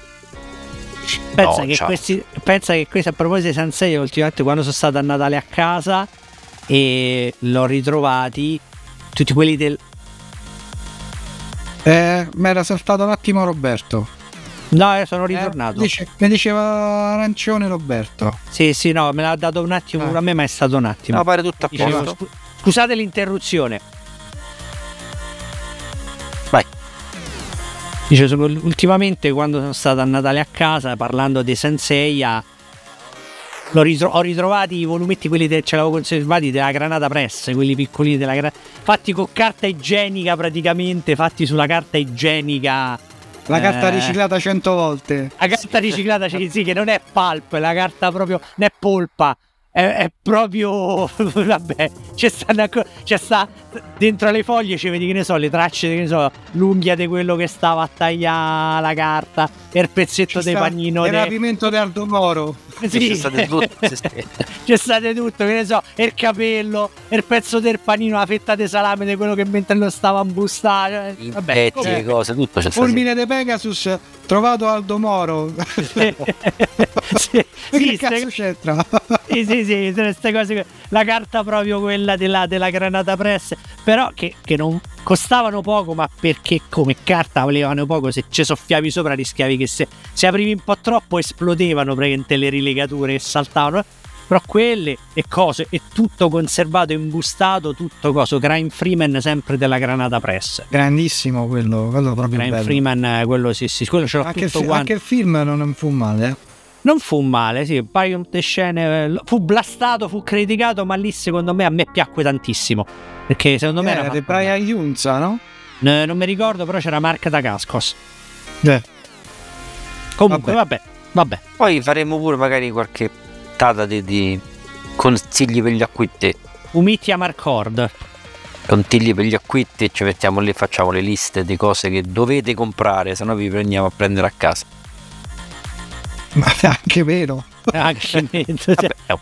Pensa, no, che questi, pensa che questi a proposito di Sensei ultimamente quando sono stato a Natale a casa e l'ho ritrovati tutti quelli del eh, mi era saltato un attimo Roberto No, sono eh, ritornato. Eh, dice, mi diceva arancione Roberto. Sì, sì, no, me l'ha dato un attimo pure a me, ma è stato un attimo. No, pare tutto a posto. Scusate l'interruzione. Dice, ultimamente quando sono stato a Natale a casa parlando di Senseiya Ritro- ho ritrovati i volumetti, quelli che ce l'avevo conservati della granata press, quelli piccolini della granata, fatti con carta igienica praticamente, fatti sulla carta igienica la carta eh. riciclata cento volte. La carta riciclata, sì, che non è pulp, la carta proprio, non è polpa. È, è proprio. Vabbè, c'è sta, c'è sta dentro le foglie, ci vedi che ne so, le tracce, che ne so, l'unghia di quello che stava a tagliare la carta, il pezzetto dei panino. Il rapimento di Aldo Moro. Sì. C'è stato tutto, c'è stato tutto, che ne so, il capello, il pezzo del panino, la fetta di salame di quello che mentre lo stava a bustare. Cioè, vabbè, petti, cose, tutto c'è Fulmine di Pegasus, trovato Aldo Moro. sì, sì, che cazzo c'entra? sì, sì, sì, queste cose. La carta proprio quella della, della granata press, però che, che non costavano poco, ma perché come carta valevano poco, se ci soffiavi sopra rischiavi che se, se aprivi un po' troppo esplodevano praticamente le rilegature che saltavano. Però quelle e cose, è tutto conservato, imbustato, tutto coso. Crime Freeman sempre della Granata Press. Grandissimo quello, quello proprio Crime bello. Freeman, quello sì, sì, quello ce l'ho anche tutto il, Anche il film non fu male, eh. Non fu male, sì, un paio di scene. Eh, fu blastato, fu criticato, ma lì secondo me a me piacque tantissimo. Perché secondo me eh, era. di Brian Junza, no? no? Non mi ricordo, però c'era Mark da Cascos. Eh. Comunque, vabbè. vabbè. vabbè. Poi faremo pure magari qualche tata di, di consigli per gli acquisti. Umitia Marcord. Consigli per gli acquisti e ci mettiamo lì e facciamo le liste di cose che dovete comprare, se no vi prendiamo a prendere a casa. Ma è anche vero. Anche vero. Cioè.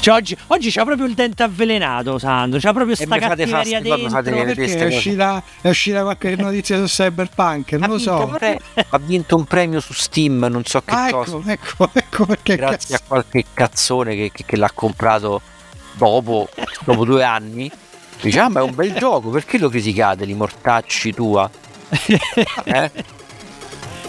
Cioè, oggi, oggi c'ha proprio il dente avvelenato, Sandro. C'ha proprio sta cattiveria dentro. Fate è, uscita, è uscita qualche notizia su Cyberpunk, non ha lo so. Pre- ha vinto un premio su Steam, non so che ah, cosa. Ecco, ecco, ecco perché. Grazie cazzo. a qualche cazzone che, che, che l'ha comprato dopo, dopo due anni. Dice, ah, ma è un bel gioco, perché lo criticate, li mortacci tua? eh?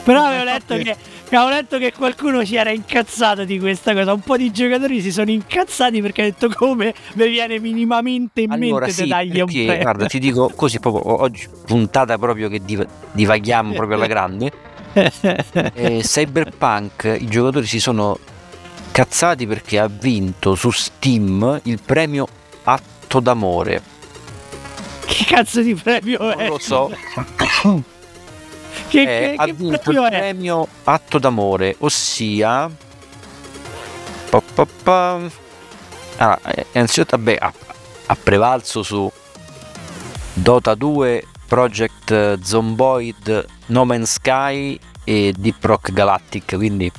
Però avevo letto che Avevo letto che qualcuno si era incazzato di questa cosa. Un po' di giocatori si sono incazzati perché ha detto come mi viene minimamente in allora, mente sì, dargli un premio. Guarda, ti dico così proprio oggi, puntata proprio che div- divaghiamo proprio alla grande. eh, Cyberpunk, i giocatori si sono cazzati perché ha vinto su Steam il premio Atto d'amore. Che cazzo di premio non è? Non lo so. che, eh, che, ha vinto il premio Atto d'amore, ossia... Pa, pa, pa. Ah, eh, innanzitutto vabbè, ha, ha, prevalso su Dota 2, Project Zomboid, No Man's Sky e Deep Rock Galactic, quindi...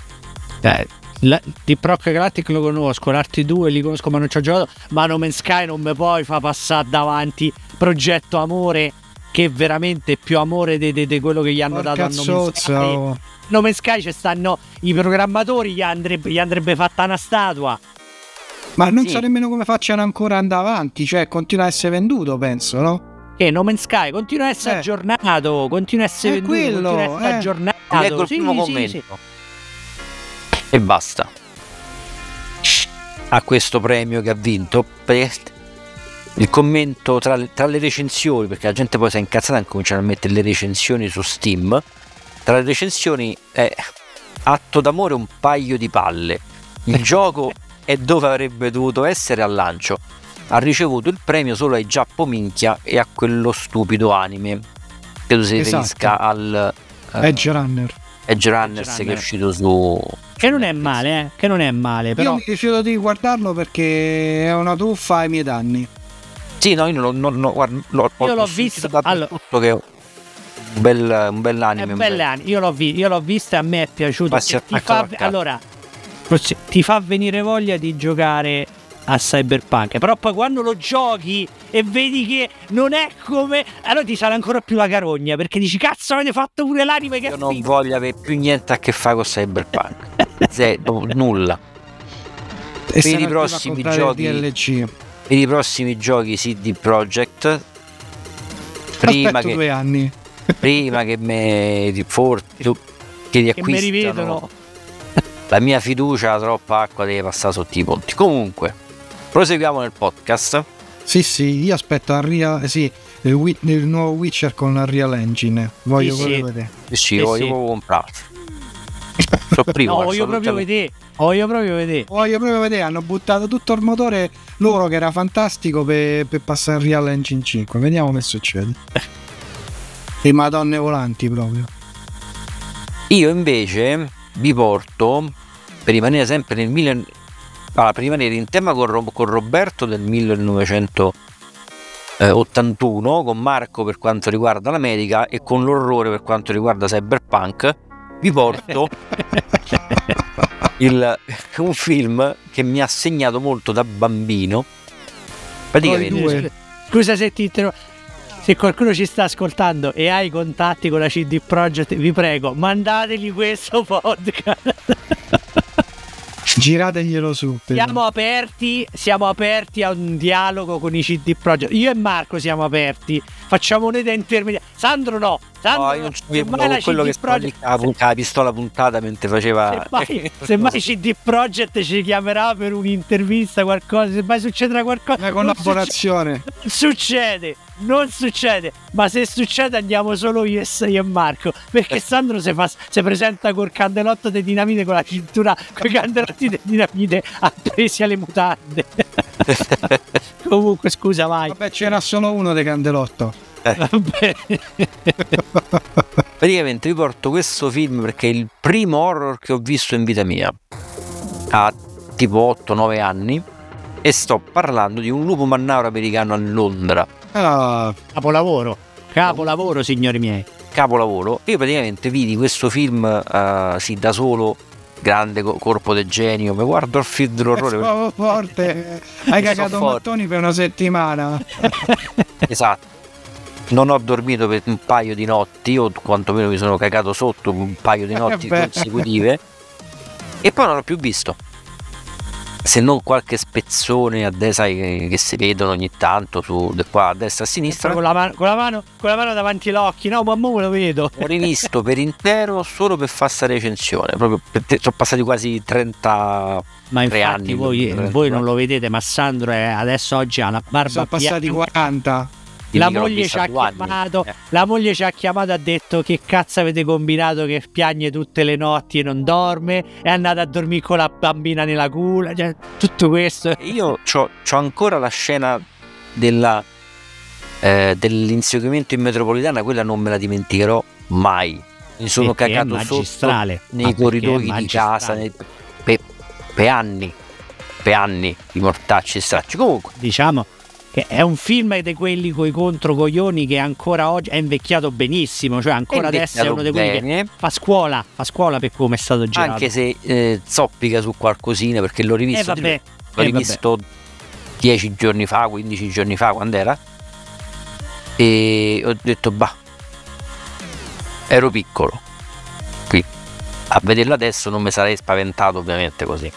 Eh, la, Deep Rock Galactic lo conosco, l'Arti 2 li conosco ma non ci ho giocato, ma No Man's Sky non mi puoi fa passare davanti Progetto Amore che veramente più amore di quello che gli hanno Porca dato a No Man's Sky. Oh. No Man's Sky ci stanno i programmatori, gli andrebbe, gli andrebbe fatta una statua. Ma non sì. so nemmeno come facciano ancora ad andare avanti, cioè continua a essere venduto, penso, no? Che No Man's Sky continua a essere eh. aggiornato, continua a essere è venduto, quello, continua a essere eh. aggiornato. Leggo il sì, primo sì, commento. Sì. E basta. A questo premio che ha vinto, il commento tra, tra, le recensioni, perché la gente poi si è incazzata e cominciano a mettere le recensioni su Steam. Tra le recensioni è atto d'amore un paio di palle. Il gioco è dove avrebbe dovuto essere al lancio. Ha ricevuto il premio solo ai Giappo Minchia e a quello stupido anime. Credo si esatto. riferisca al uh, Edge Runner. Edge Runners Edge Runner. che è uscito su che non è male, eh? che non è male. Però... Io mi rifiuto di guardarlo perché è una truffa ai miei danni. Sì, no, io non, non, non guarda, l'ho, io l'ho visto allora, che è un bel, un bell'anime. È bell'anime. Io, l'ho vi, io l'ho visto e a me è piaciuto. Ti fa, allora, ti fa venire voglia di giocare a Cyberpunk. Però poi quando lo giochi e vedi che non è come. Allora ti sale ancora più la carogna perché dici cazzo avete fatto pure l'anime che Io non figo. voglio avere più niente a che fare con Cyberpunk. Zero, nulla. E per i prossimi giochi DLC. Per i prossimi giochi CD Projekt prima Aspetto che due anni. prima che me for, che li acquistano. che rivedono. La mia fiducia troppa acqua deve passare sotto i ponti. Comunque proseguiamo nel podcast. Sì sì io aspetto Unreal sì il, il nuovo Witcher con Unreal Engine. Voglio sì, sì. vedere. Sì sì, sì voglio sì. comprarlo so prima, no, voglio proprio vedere voglio proprio vedere. Voglio proprio vedere hanno buttato tutto il motore loro che era fantastico per, per passare Unreal Engine 5 vediamo che succede. Le madonne volanti proprio. Io invece vi porto per rimanere sempre nel 1000 allora, per rimanere in tema con, con Roberto del 1981 con Marco per quanto riguarda l'America e con l'orrore per quanto riguarda Cyberpunk vi porto il, un film che mi ha segnato molto da bambino praticamente scusa se ti interrompo se qualcuno ci sta ascoltando e ha i contatti con la CD Projekt, vi prego, mandategli questo podcast. Girateglielo su. Siamo aperti, siamo aperti a un dialogo con i CD Projekt. Io e Marco siamo aperti. Facciamo un'idea intermedia. Sandro no. Sandro no, io non no, quello che Projekt... la, la pistola puntata mentre faceva. Se mai, CD Projekt ci chiamerà per un'intervista, qualcosa, se mai succederà qualcosa. Una collaborazione. Non succede non succede, ma se succede andiamo solo io e, io e Marco, perché eh. Sandro si, fa, si presenta col candelotto di dinamite con la cintura, con i candelotti di dinamite appesi alle mutande. Comunque scusa vai. Vabbè c'era solo uno dei candelotto. Eh. Praticamente vi porto questo film perché è il primo horror che ho visto in vita mia. A tipo 8-9 anni e sto parlando di un lupo mannauro americano a Londra Ah, capolavoro, capolavoro signori miei. Capolavoro. Io praticamente vidi questo film uh, sì, da solo, grande corpo del genio, mi guardo il film dell'orrore. È forte, hai cagato so mattoni per una settimana. esatto. Non ho dormito per un paio di notti, o quantomeno mi sono cagato sotto un paio di notti consecutive. E poi non l'ho più visto. Se non qualche spezzone a destra che, che, si vedono ogni tanto su qua a destra e a sinistra. Con la, mano, con, la mano, con la mano davanti agli occhi no ma mo lo vedo. Ho rivisto per intero solo per fare questa recensione proprio te, sono passati quasi 30 ma infatti anni voi, voi non lo vedete ma Sandro è, adesso oggi ha la barba sono passati 40 la moglie, ci ha chiamato, eh. la moglie ci ha chiamato e ha detto che cazzo avete combinato che piagne tutte le notti e non dorme, è andata a dormire con la bambina nella culla, cioè, tutto questo. Io ho ancora la scena della, eh, dell'inseguimento in metropolitana, quella non me la dimenticherò mai. Mi sono Perché cagato sotto nei corridoi di casa nei, per, per anni, per anni di mortacci e stracci. Comunque, diciamo che è un film di quelli coi controcoglioni che ancora oggi è invecchiato benissimo, cioè ancora adesso è uno di quelli che fa scuola, fa scuola per come è stato girato. Anche se eh, zoppica su qualcosina perché l'ho rivisto, eh, vabbè, l'ho eh, rivisto 10 giorni fa, 15 giorni fa quando era e ho detto bah, ero piccolo, qui. A vederlo adesso non mi sarei spaventato ovviamente così.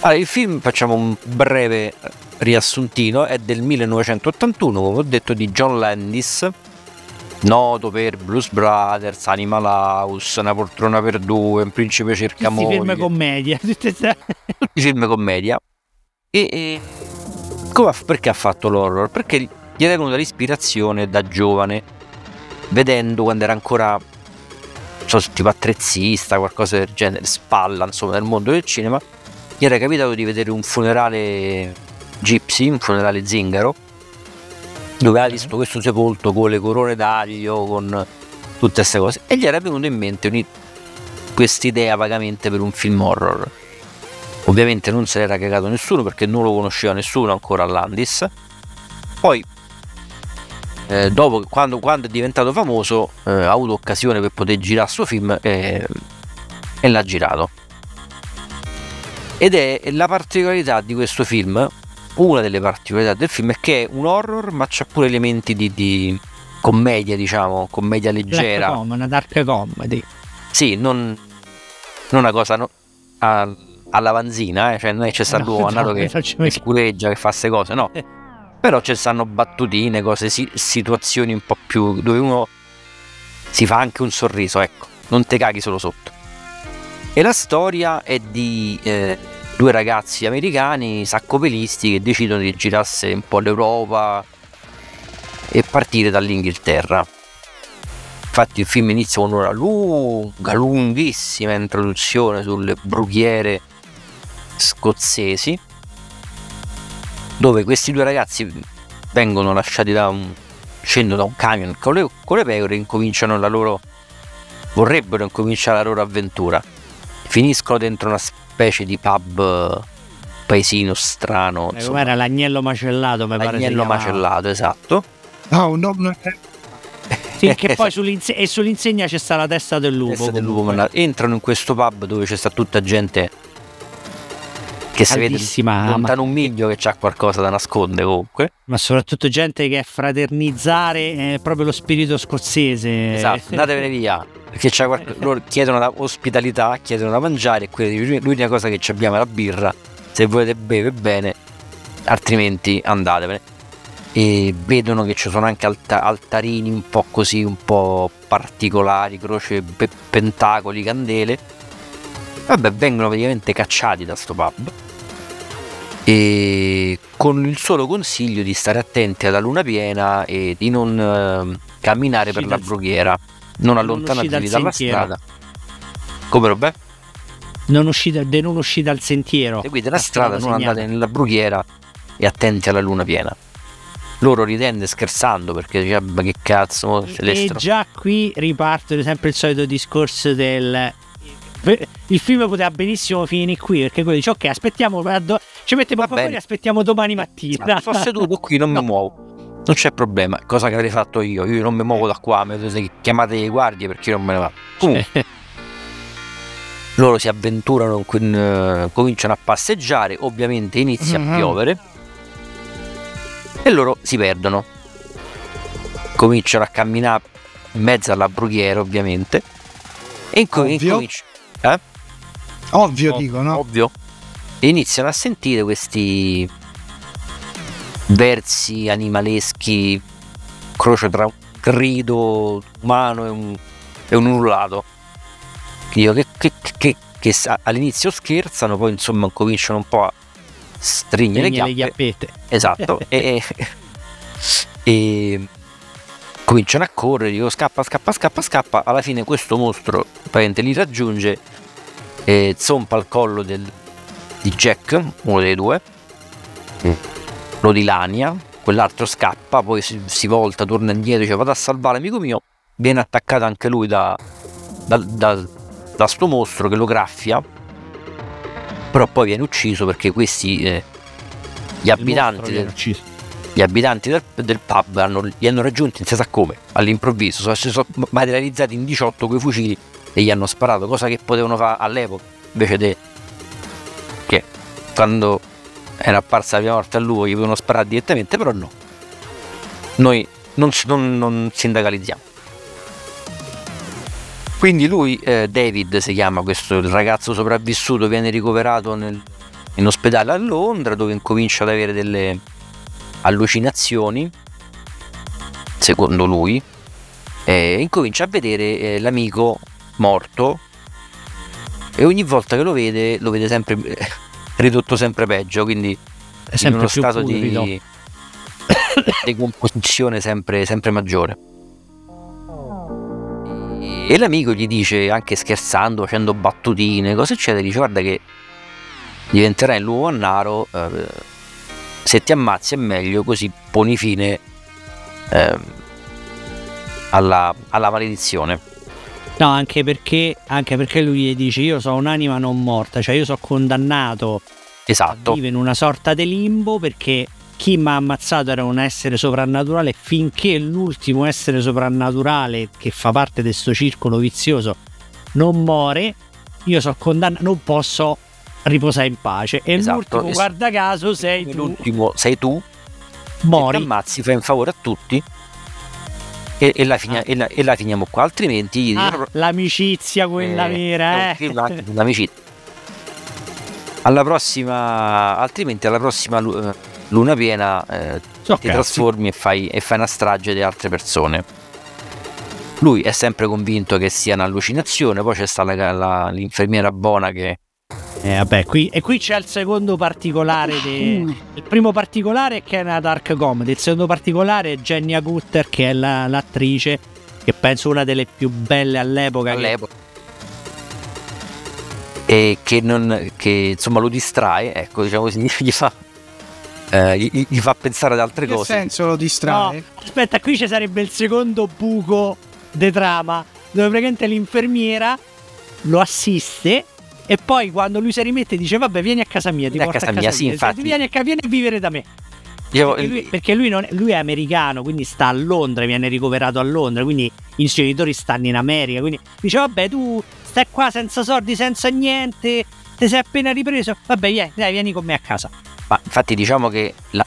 Allora, il film facciamo un breve riassuntino è del 1981, come ho detto, di John Landis, noto per Blues Brothers, Animal House, Una poltrona per due, Un principe cerca Tutti moglie. film commedia. Tutti film commedia. E, e come, perché ha fatto l'horror? Perché gli era venuta l'ispirazione da giovane, vedendo quando era ancora so, tipo attrezzista, qualcosa del genere, spalla insomma nel mondo del cinema, gli era capitato di vedere un funerale Gypsy, un funerale zingaro, dove ha visto questo sepolto con le corone d'aglio, con tutte queste cose, e gli era venuto in mente questa idea vagamente per un film horror. Ovviamente non se l'era cagato nessuno perché non lo conosceva nessuno ancora Landis. Poi, eh, dopo, quando, quando, è diventato famoso, eh, ha avuto occasione per poter girare il suo film eh, e l'ha girato Ed è la particolarità di questo film, una delle particolarità del film è che è un horror ma c'ha pure elementi di, di commedia, diciamo, commedia leggera. Com, una dark comedy. Sì, non, non una cosa no, a, alla vanzina, eh? cioè non è c'è stato no, no, che, che scureggia, che fa queste cose, no. Eh. Però ci stanno battutine, cose, situazioni un po' più dove uno si fa anche un sorriso, ecco, non te caghi solo sotto. E la storia è di eh, due ragazzi americani saccopelisti che decidono di girarsi un po' l'Europa e partire dall'Inghilterra. Infatti il film inizia con una lunga, lunghissima introduzione sulle brughiere scozzesi, dove questi due ragazzi vengono lasciati da un, scendono da un camion con le, con le pecore e incominciano la loro vorrebbero incominciare la loro avventura finiscono dentro una specie di pub paesino strano eh, era l'agnello macellato mi pare l'agnello macellato esatto. Ah un nome sì, che poi sull'inse- e sull'insegna c'è sta la testa del lupo, testa del lupo entrano in questo pub dove c'è sta tutta gente che si vede lontano un miglio che c'ha qualcosa da nascondere comunque. Ma soprattutto gente che è fraternizzare è proprio lo spirito scozzese. Esatto, andatevene via. Perché qualche... loro chiedono la ospitalità, chiedono da mangiare e l'unica cosa che abbiamo è la birra. Se volete bere bene, altrimenti andatevene. E vedono che ci sono anche alta- altarini un po' così, un po' particolari, croce, pe- pentacoli, candele Vabbè, vengono praticamente cacciati da sto pub e con il solo consiglio di stare attenti alla luna piena e di non eh, camminare uscita per la brughiera, non allontanatevi dalla strada. Come Robè? Non uscite, de non uscite dal sentiero. Seguite la strada, non segnata. andate nella brughiera e attenti alla luna piena. Loro ridendo e scherzando perché dice, ma che cazzo. E, e già qui riparte sempre il solito discorso del il film poteva benissimo finire qui perché quello dice ok aspettiamo ci mettiamo qua fuori aspettiamo domani mattina. Sto seduto qui non no. mi muovo. Non c'è problema cosa che avrei fatto io? Io non mi muovo da qua mi chiamate le guardie perché io non me ne vado. Comunque. Loro si avventurano uh, cominciano a passeggiare ovviamente inizia mm-hmm. a piovere e loro si perdono. Cominciano a camminare in mezzo alla brughiera ovviamente e inco- incominciano eh? Ovvio, Ov- dico, no? Ovvio. E iniziano a sentire questi versi animaleschi, croce tra un grido umano e un, e un urlato. Che, che, che, che, all'inizio scherzano, poi insomma cominciano un po' a stringere le, le chiappette. Esatto. e, e cominciano a correre, dico scappa, scappa, scappa, scappa. Alla fine questo mostro li raggiunge e zompa al collo del, di Jack, uno dei due, mm. lo dilania, quell'altro scappa, poi si, si, volta, torna indietro, dice vado a salvare l'amico mio, viene attaccato anche lui da, da, da, da sto mostro che lo graffia, però poi viene ucciso perché questi, eh, gli abitanti del, gli abitanti del, del pub hanno, li hanno raggiunti non si sa come, all'improvviso, sono, si sono materializzati in 18 quei fucili e gli hanno sparato, cosa che potevano fare all'epoca, invece di che quando era apparsa la prima volta a lui gli potevano sparare direttamente, però no. Noi non, non, non sindacalizziamo. Quindi lui, eh, David si chiama questo, il ragazzo sopravvissuto, viene ricoverato nel, in ospedale a Londra dove incomincia ad avere delle allucinazioni, secondo lui, e incomincia a vedere eh, l'amico morto e ogni volta che lo vede lo vede sempre ridotto sempre peggio quindi è sempre in uno stato di, di composizione sempre, sempre maggiore. E l'amico gli dice anche scherzando facendo battutine cose eccetera dice guarda che diventerai l'uomo annaro eh, se ti ammazzi è meglio così poni fine eh, alla, alla maledizione No, anche perché, anche perché lui gli dice io sono un'anima non morta, cioè io sono condannato esatto. a vivere in una sorta di limbo perché chi mi ha ammazzato era un essere soprannaturale finché l'ultimo essere soprannaturale che fa parte di questo circolo vizioso non muore, io sono condannato, non posso riposa in pace. E esatto. l'ultimo, e guarda caso, sei tu. L'ultimo sei tu. Mori. Ti ammazzi, fai un favore a tutti. E, e, la, fini- ah. e, la, e la, finiamo qua, altrimenti... Ah, l'amicizia quella eh, vera, eh. L'amicizia. Alla prossima, altrimenti alla prossima luna piena eh, so ti cazzi. trasformi e fai, e fai una strage di altre persone. Lui è sempre convinto che sia un'allucinazione, poi c'è stata la, la, l'infermiera buona che... Eh, vabbè, qui, e qui c'è il secondo particolare. De, il primo particolare è che è una dark comedy, il secondo particolare è Jenny Gutter che è la, l'attrice che penso una delle più belle all'epoca. all'epoca. Che... E che, non, che insomma lo distrae, ecco, diciamo così, gli fa eh, gli, gli, fa pensare ad altre che cose. Che senso lo distrae? No, aspetta, qui ci sarebbe il secondo buco de trama dove praticamente l'infermiera lo assiste e poi quando lui si rimette dice vabbè vieni a casa mia ti vieni a casa, a casa mia, mia. Sì, infatti. Vieni a, vieni a vivere da me Dicevo, perché, lui, perché lui, non, lui, è americano, quindi sta a Londra, viene ricoverato a Londra, quindi i suoi genitori stanno in America. Quindi dice: Vabbè, tu stai qua senza soldi, senza niente, ti sei appena ripreso. Vabbè, yeah, dai, vieni con me a casa. Ma infatti, diciamo che la,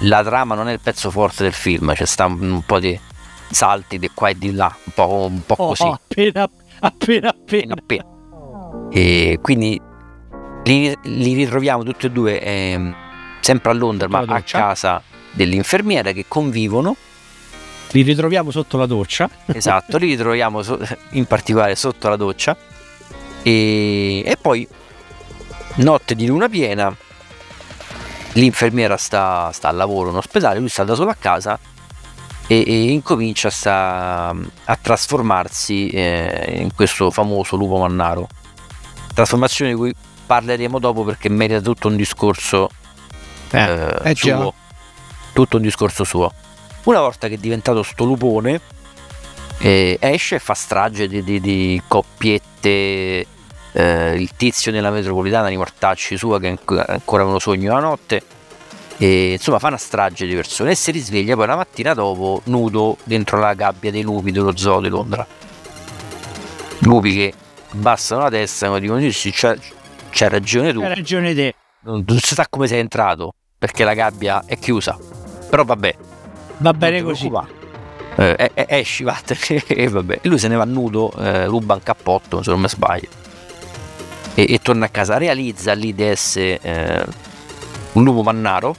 la trama non è il pezzo forte del film, c'è sta un, un po' di salti di qua e di là, un po', un po oh, così. Appena, appena, appena. appena. E quindi li, li, ritroviamo tutti e due eh, sempre a Londra, ma a casa dell'infermiera che convivono. Li ritroviamo sotto la doccia. Esatto, li ritroviamo so- in particolare sotto la doccia. E, e poi, notte di luna piena, l'infermiera sta, sta al lavoro in ospedale, lui sta da solo a casa e, e incomincia sta, a trasformarsi eh, in questo famoso lupo mannaro. Trasformazione di cui parleremo dopo perché merita tutto un discorso eh, eh, suo. Tutto un discorso suo. Una volta che è diventato sto lupone, eh, esce e fa strage di, di, di coppiette. Eh, il tizio nella metropolitana di mortacci sua che ancora me lo sogno la notte e, insomma fa una strage di persone e si risveglia poi la mattina dopo nudo dentro la gabbia dei lupi dello zoo di Londra lupi che abbassano la testa e dicono sì, c'è, c'è ragione tu. C'è ragione te. Non, non si sa come sei entrato perché la gabbia è chiusa. Però vabbè. Va bene così. eh, eh, eh, esci vattene e vabbè. E lui se ne va nudo eh, ruba un cappotto se non mi sbaglio. E, e torna a casa. Realizza lì di essere eh, un lupo mannaro.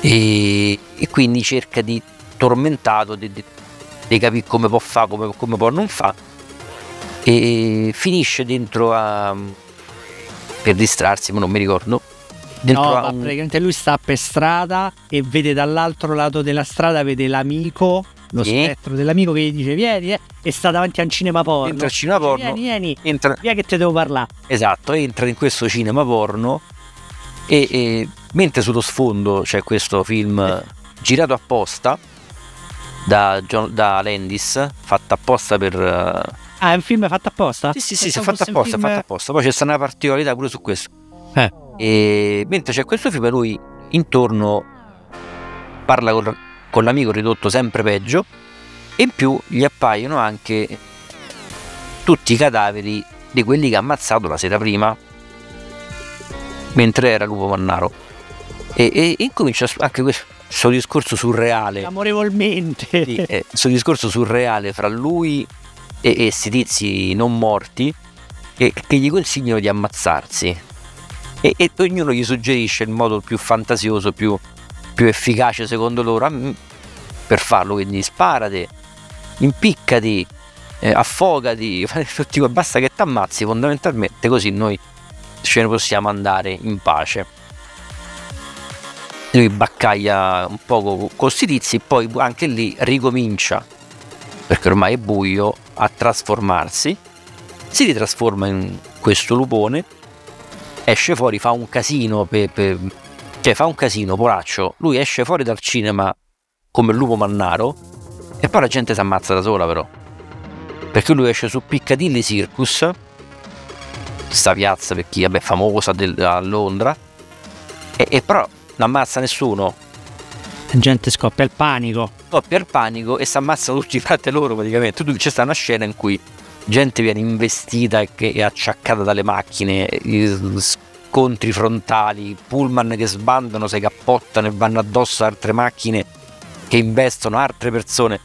E, e quindi cerca di tormentato di, di, di capire come può fare, come, come, può non fare e finisce dentro a per distrarsi, ma non mi ricordo dentro no, a un... praticamente lui sta per strada e vede dall'altro lato della strada vede l'amico lo sì. spettro dell'amico che gli dice vieni eh, e sta davanti a un cinema porno. Entra al cinema porno vieni vieni entra... via che te devo parlare esatto entra in questo cinema porno e, e mentre sullo sfondo c'è questo film girato apposta da, John, da Landis, fatto apposta per... Ah, è un film fatto apposta? Sì, sì, sì, è fatto apposta, film... fatto apposta. Poi c'è stata una particolarità pure su questo. Eh. E mentre c'è questo film, lui intorno parla con, con l'amico ridotto sempre peggio e in più gli appaiono anche tutti i cadaveri di quelli che ha ammazzato la sera prima mentre era Lupo Mannaro. E, e, e incomincia anche questo discorso surreale. Amorevolmente. Sì, eh, questo discorso surreale fra lui e questi tizi non morti che, che, gli consigliano di ammazzarsi. E, e, ognuno gli suggerisce il modo più fantasioso, più, più efficace secondo loro per farlo. Quindi sparate, impiccati, eh, affogati, basta che ti ammazzi fondamentalmente così noi ce ne possiamo andare in pace. Lui baccaglia un poco con questi tizi, poi anche lì ricomincia, perché ormai è buio, a trasformarsi. Si ritrasforma in questo lupone, esce fuori, fa un casino, per, per, cioè fa un casino, poraccio. Lui esce fuori dal cinema come il lupo mannaro e poi la gente si ammazza da sola però. Perché lui esce su Piccadilly Circus questa piazza per chi è famosa del, a Londra e, e, però non ammazza nessuno gente scoppia il panico scoppia il panico e si ammazzano tutti i frate loro praticamente tu c'è sta una scena in cui gente viene investita e, acciaccata dalle macchine, scontri frontali, pullman che sbandano, si cappottano e vanno addosso a altre macchine che investono altre persone.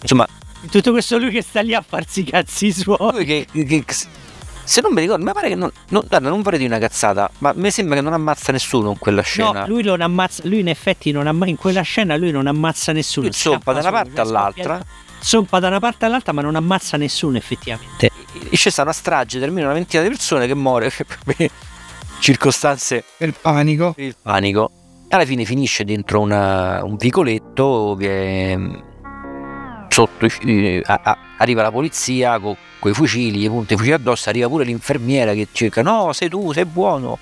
Insomma, tutto questo lui che sta lì a farsi i cazzi suoi. Che, che, se non mi ricordo, mi pare che non, non, guarda, non vorrei dire una cazzata, ma mi sembra che non ammazza nessuno in quella scena. No, lui non ammazza, lui in effetti non ammazza, in quella scena lui non ammazza nessuno. Lui zoppa da una parte all'altra. Zoppa da una parte all'altra, ma non ammazza nessuno effettivamente. E c'è stata una strage, termina una ventina di persone che muore per circostanze... Per il panico. Per il panico. Alla fine finisce dentro una, un vicoletto, viene sotto, eh, a, a, arriva la polizia con quei fucili, i punti fucili addosso, arriva pure l'infermiera che cerca, no, sei tu, sei buono,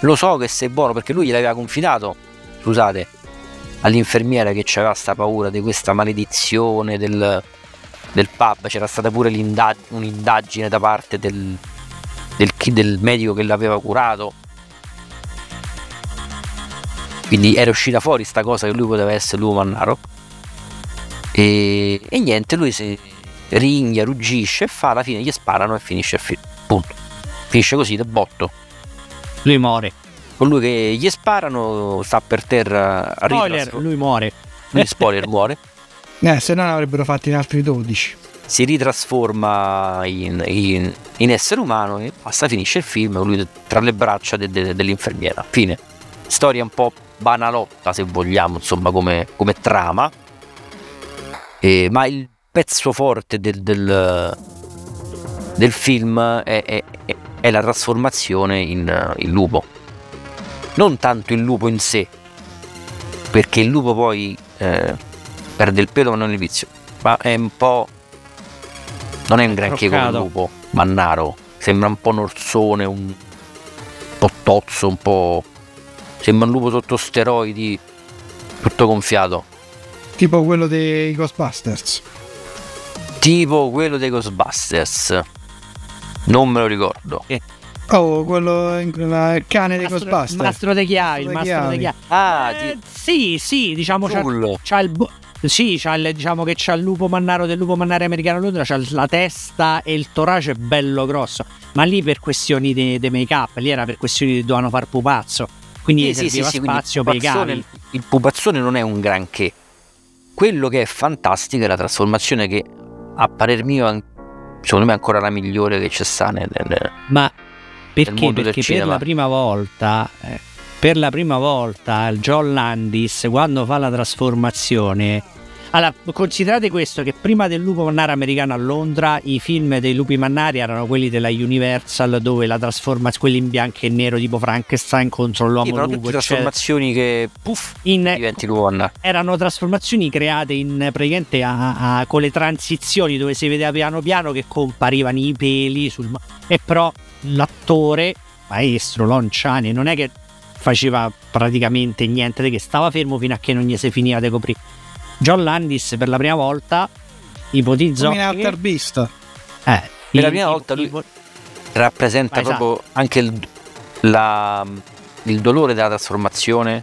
lo so che sei buono perché lui gliel'aveva confidato, scusate, all'infermiera che aveva sta paura di questa maledizione del, del pub, c'era stata pure un'indagine da parte del, del, del medico che l'aveva curato. Quindi era uscita fuori sta cosa che lui poteva essere l'uomo Mannaro e, e niente, lui si ringhia, ruggisce e fa, alla fine gli sparano e finisce il film. Punto. Finisce così, da botto. Lui muore. Colui che gli sparano sta per terra. Spoiler, lui muore. Lui spoiler muore. Eh, se no ne avrebbero fatti in altri 12. Si ritrasforma in, in, in essere umano e basta, finisce il film lui tra le braccia de, de, dell'infermiera. Fine. Storia un po' banalotta, se vogliamo, insomma, come, come trama eh, ma il pezzo forte del, del, del film è, è, è, la trasformazione in, in lupo. Non tanto il lupo in sé, perché il lupo poi eh, perde il pelo ma non il vizio, ma è un po'... non è un granché come il lupo mannaro, sembra un po' un orsone, un po' tozzo, un po'... sembra un lupo sotto steroidi, tutto gonfiato. Tipo quello dei Ghostbusters. Tipo quello dei Ghostbusters. Non me lo ricordo. Eh. Oh, quello il cane dei Ghostbusters. Mastro dei chiavi, il mastro dei chiavi. Ah, eh, ti... sì, sì, diciamo c'ha, c'ha, il bo- sì, c'ha il, diciamo che c'ha il lupo mannaro del lupo mannaro americano Londra, c'ha la testa e il torace bello grosso. Ma lì per questioni di make up, lì era per questioni che dovevano far pupazzo. Quindi sì, serviva sì, sì, spazio per i cavi. Il pupazzone non è un granché quello che è fantastico è la trasformazione che a parer mio secondo me è ancora la migliore che c'è sta nel, nel Ma perché? Nel perché per la prima volta eh, per la prima volta John Landis quando fa la trasformazione allora, considerate questo che prima del lupo mannaro americano a Londra i film dei lupi mannari erano quelli della Universal dove la trasformazione, quelli in bianco e nero tipo Frankenstein contro l'uomo sì, lupo, tutte trasformazioni che puff in, diventi lupo mannaro. Erano trasformazioni create in praticamente a, a, con le transizioni dove si vedeva piano piano che comparivano i peli sul e però l'attore maestro Lonciani non è che faceva praticamente niente, che stava fermo fino a che non gli si finiva di coprire John Landis per la prima volta ipotizzò Come in Alter Beast eh, per la prima volta lui rappresenta esatto. proprio anche il, la, il, dolore della trasformazione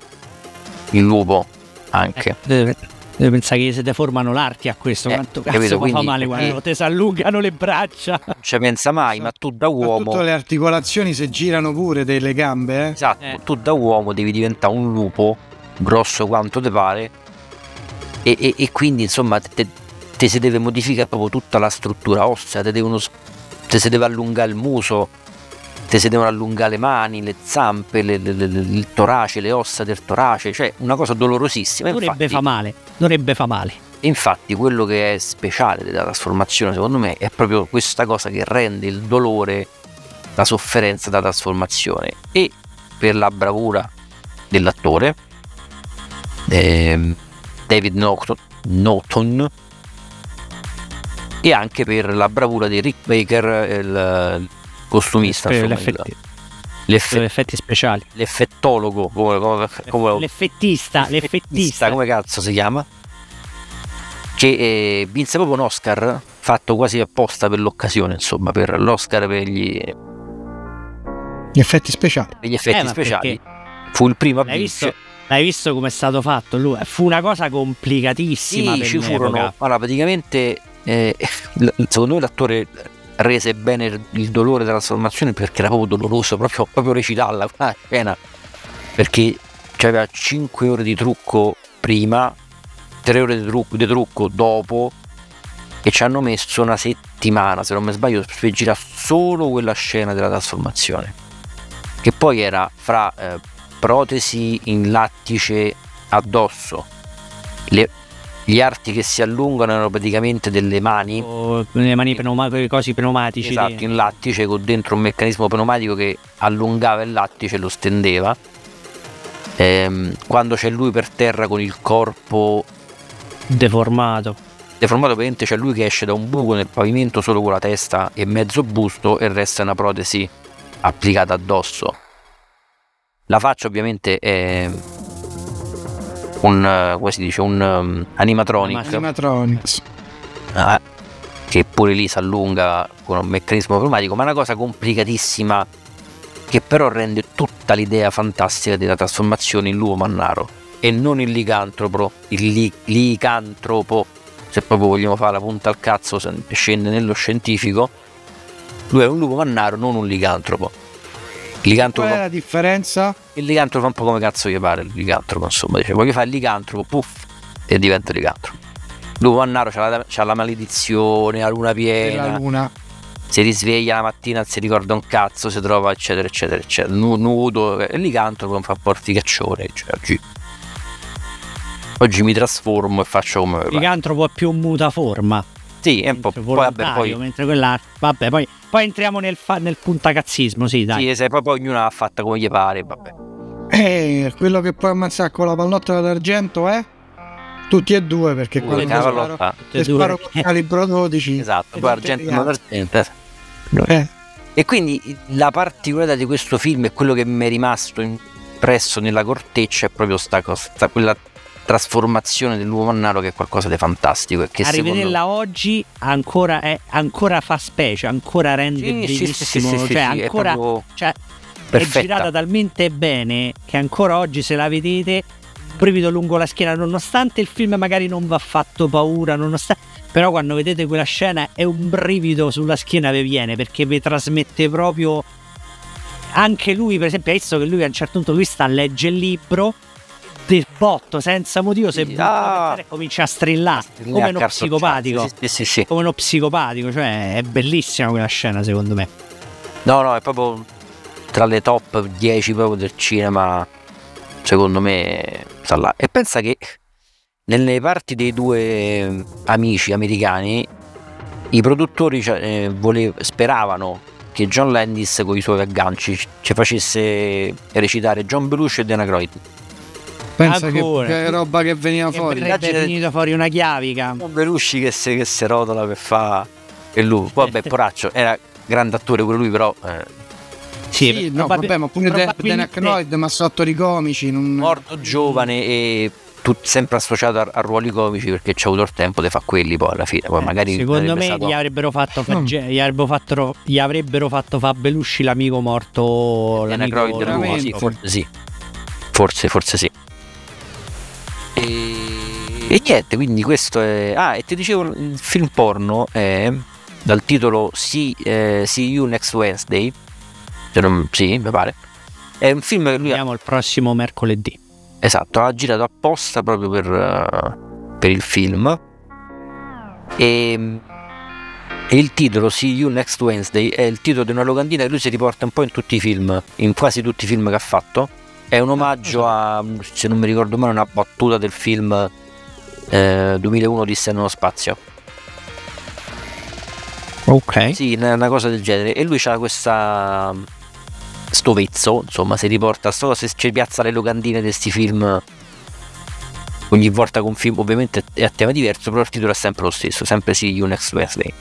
il lupo anche eh, Devi pensare che si deformano l'arti a questo, eh, quanto cazzo capito, quindi, fa male quando eh, ti si allungano le braccia. Non ci pensa mai, ma tu da uomo... Tutte le articolazioni si girano pure delle gambe, eh? Esatto, eh. tu da uomo devi diventare un lupo grosso quanto ti pare e, e, e quindi insomma te, te, si deve modificare proprio tutta la struttura ossea, te, devono, te si deve allungare il muso, te si devono allungare le mani, le zampe, le, le, le, il torace, le ossa del torace, cioè una cosa dolorosissima. Dovrebbe fa male, dovrebbe fa male. Infatti quello che è speciale della trasformazione secondo me è proprio questa cosa che rende il dolore, la sofferenza da trasformazione e per la bravura dell'attore ehm, David Norton, e anche per la bravura di Rick Baker, il costumista. Per insomma, l'effetti, l'eff- effetti speciali. L'effettologo, come, come, come, l'effettista, l'effettista, come cazzo si chiama? Che eh, vinse proprio un Oscar fatto quasi apposta per l'occasione, insomma, per l'Oscar per gli, gli effetti speciali. Per gli effetti eh, speciali. Fu il primo a vincere L'hai visto come è stato fatto? Lui, fu una cosa complicatissima. Sì, ci furono. Allora, praticamente, eh, secondo me l'attore rese bene il dolore della trasformazione perché era proprio doloroso, proprio, proprio recitarla quella scena. Perché c'aveva 5 ore di trucco prima, 3 ore di trucco, di trucco dopo e ci hanno messo una settimana, se non mi sbaglio, per girare solo quella scena della trasformazione. Che poi era fra eh, protesi in lattice addosso, le, gli arti che si allungano erano praticamente delle mani. Oh, le mani pneumatiche, cosi pneumatici. Esatto, in lattice con dentro un meccanismo pneumatico che allungava il lattice e lo stendeva. Ehm, quando c'è lui per terra con il corpo deformato. Deformato praticamente c'è lui che esce da un buco nel pavimento solo con la testa e mezzo busto e è una protesi applicata addosso. La faccia ovviamente è un, come si dice, un um, animatronic. Animatronics. Ah, che pure lì si allunga con un meccanismo pneumatico, ma è una cosa complicatissima che però rende tutta l'idea fantastica della trasformazione in lupo mannaro e non il licantropo, il li- licantropo, se proprio vogliamo fare la punta al cazzo, scende nello scientifico, lui è un lupo mannaro, non un licantropo. Il licantropo. Qual è la differenza? Il licantropo fa un po' come cazzo gli pare. Il licantropo, insomma, dice voglio fare il licantropo, puff, e diventa licantropo. Lupo Mannaro c'ha la, c'ha la maledizione, la luna piena. La luna. Si risveglia la mattina, si ricorda un cazzo, si trova, eccetera, eccetera, eccetera. Nudo. E il licantropo non fa porti caccione. Cioè, oggi, oggi mi trasformo e faccio come. Il licantropo è più mutaforma. Sì, è un po'. Poi, vabbè, poi... Mentre quella. Vabbè, poi poi entriamo nel, fa- nel puntacazzismo, sì, dai. Sì, se poi ognuno l'ha fatta come gli pare, vabbè. Eh, quello che puoi ammazzare con la pallottola d'argento è? Tutti e due, perché uh, quando sparo, sparo con calibro 12... Esatto, poi argento non d'argento. Eh. E quindi la particolarità di questo film è quello che mi è rimasto impresso nella corteccia è proprio sta cosa, quella trasformazione dell'uomo mannaro che è qualcosa di fantastico. E che a rivederla secondo... oggi ancora, è, ancora fa specie, ancora rende sì, bellissimo. Sì, sì, cioè, ancora, è, cioè, è girata talmente bene che ancora oggi se la vedete brivido lungo la schiena, nonostante il film magari non va fatto paura, nonostante... però quando vedete quella scena è un brivido sulla schiena vi viene perché vi trasmette proprio anche lui, per esempio, ha visto che lui a un certo punto lui sta a leggere il libro del botto senza motivo se ah, comincia a strillare come uno psicopatico. Sì, sì, sì, come uno psicopatico cioè è bellissima quella scena secondo me. No no è proprio tra le top 10 proprio del cinema secondo me sta là. E pensa che nelle parti dei due amici americani i produttori cioè, eh, volev- speravano che John Landis con i suoi agganci ci facesse recitare John Belushi e Dana Croyd Pensa che, che, roba che veniva che fuori. È venuta fuori una chiavica. Un Belushi che si, che si rotola per fa e lui. Vabbè, poraccio, era grande attore pure lui, però. Eh. Sì, sì no, vabbè, ma pure Dan Aykroyd, ma sono attori comici. Non... Morto giovane e tut, sempre associato a, a, ruoli comici perché c'è avuto il tempo di fare quelli poi alla fine. Poi eh, magari secondo me stato... gli avrebbero fatto, mm. gli avrebbero fatto, gli avrebbero fatto fa Belushi l'amico morto. L'amico, l'amico sì, forse sì. Forse, forse sì. E, e niente, quindi questo è... Ah, e ti dicevo, il film porno è dal titolo See, eh, See You Next Wednesday. Cioè, non, sì, mi pare. È un film che lui... Vediamo il prossimo mercoledì. Esatto, ha girato apposta proprio per, uh, per il film. E, e, il titolo See You Next Wednesday è il titolo di una locandina che lui si riporta un po' in tutti i film, in quasi tutti i film che ha fatto è un omaggio a, se non mi ricordo male, una battuta del film eh, 2001 di nello spazio. Ok. Sì, una cosa del genere. E lui ha questa sto vezzo, insomma, si riporta sto se ci piazza le locandine di questi film ogni volta con un film ovviamente è a tema diverso, però il titolo è sempre lo stesso, sempre sì, You Next Wesley.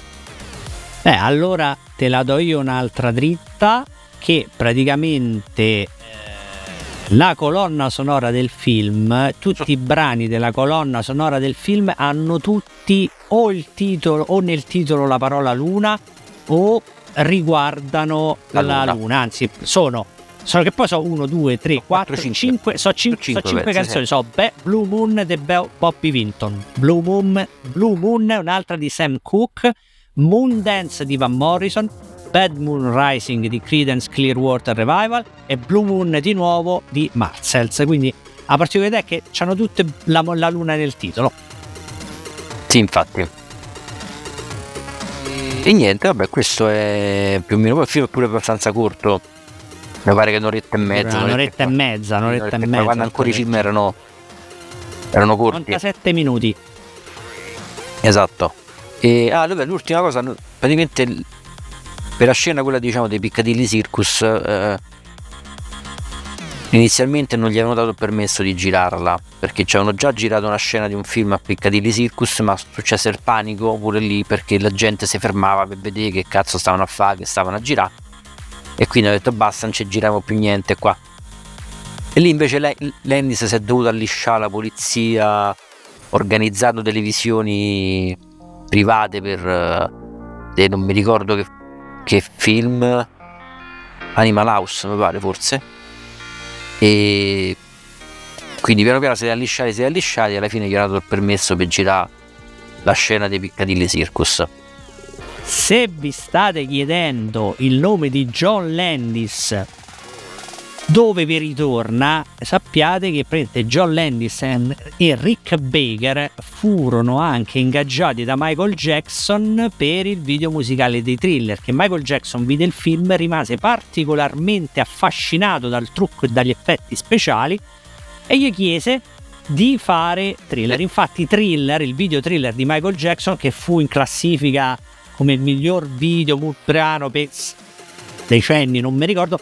Eh, allora te la do io un'altra dritta che praticamente la colonna sonora del film, tutti i brani della colonna sonora del film hanno tutti o il titolo o nel titolo la parola luna o riguardano la, la luna. luna. anzi sono sono che poi so 1, 2, 3, 4, 5, so 5, so 5 canzoni, so Be- Blue Moon di Be- Bobby Vinton, Blue Moon, Blue Moon, un'altra di Sam Cooke, Moondance di Van Morrison, Bad Moon Rising di Credence Clearwater Revival e Blue Moon di nuovo di Marcells. Quindi la particolarità è che hanno tutte la, la luna nel titolo. Sì, infatti. E niente, vabbè, questo è più o meno. Il film è pure abbastanza corto. Mi pare che un'oretta e mezza. Un'oretta, e mezza, un'oretta, e mezza. Quando ancora i film erano, erano corti. 97 minuti. Esatto. E ah, vabbè, l'ultima cosa, praticamente per la scena quella diciamo dei Piccadilly Circus eh, inizialmente non gli avevano dato il permesso di girarla perché ci avevano già girato una scena di un film a Piccadilly Circus ma successe il panico pure lì perché la gente si fermava per vedere che cazzo stavano a fare che stavano a girare. E quindi ho detto basta non ci giriamo più niente qua. E lì invece Landis si è dovuto allisciare la polizia organizzato delle visioni private per eh, non mi ricordo che che film? Animal House mi pare forse. E quindi piano piano si è allisciati si è allisciati e alla fine gli ha dato il permesso per girare la scena dei Piccadilly Circus. Se vi state chiedendo il nome di John Landis dove vi ritorna, sappiate che John Landis e Rick Baker furono anche ingaggiati da Michael Jackson per il video musicale dei thriller, che Michael Jackson vide il film, rimase particolarmente affascinato dal trucco e dagli effetti speciali e gli chiese di fare thriller. Infatti thriller, il video thriller di Michael Jackson che fu in classifica come il miglior video brano per decenni, non mi ricordo,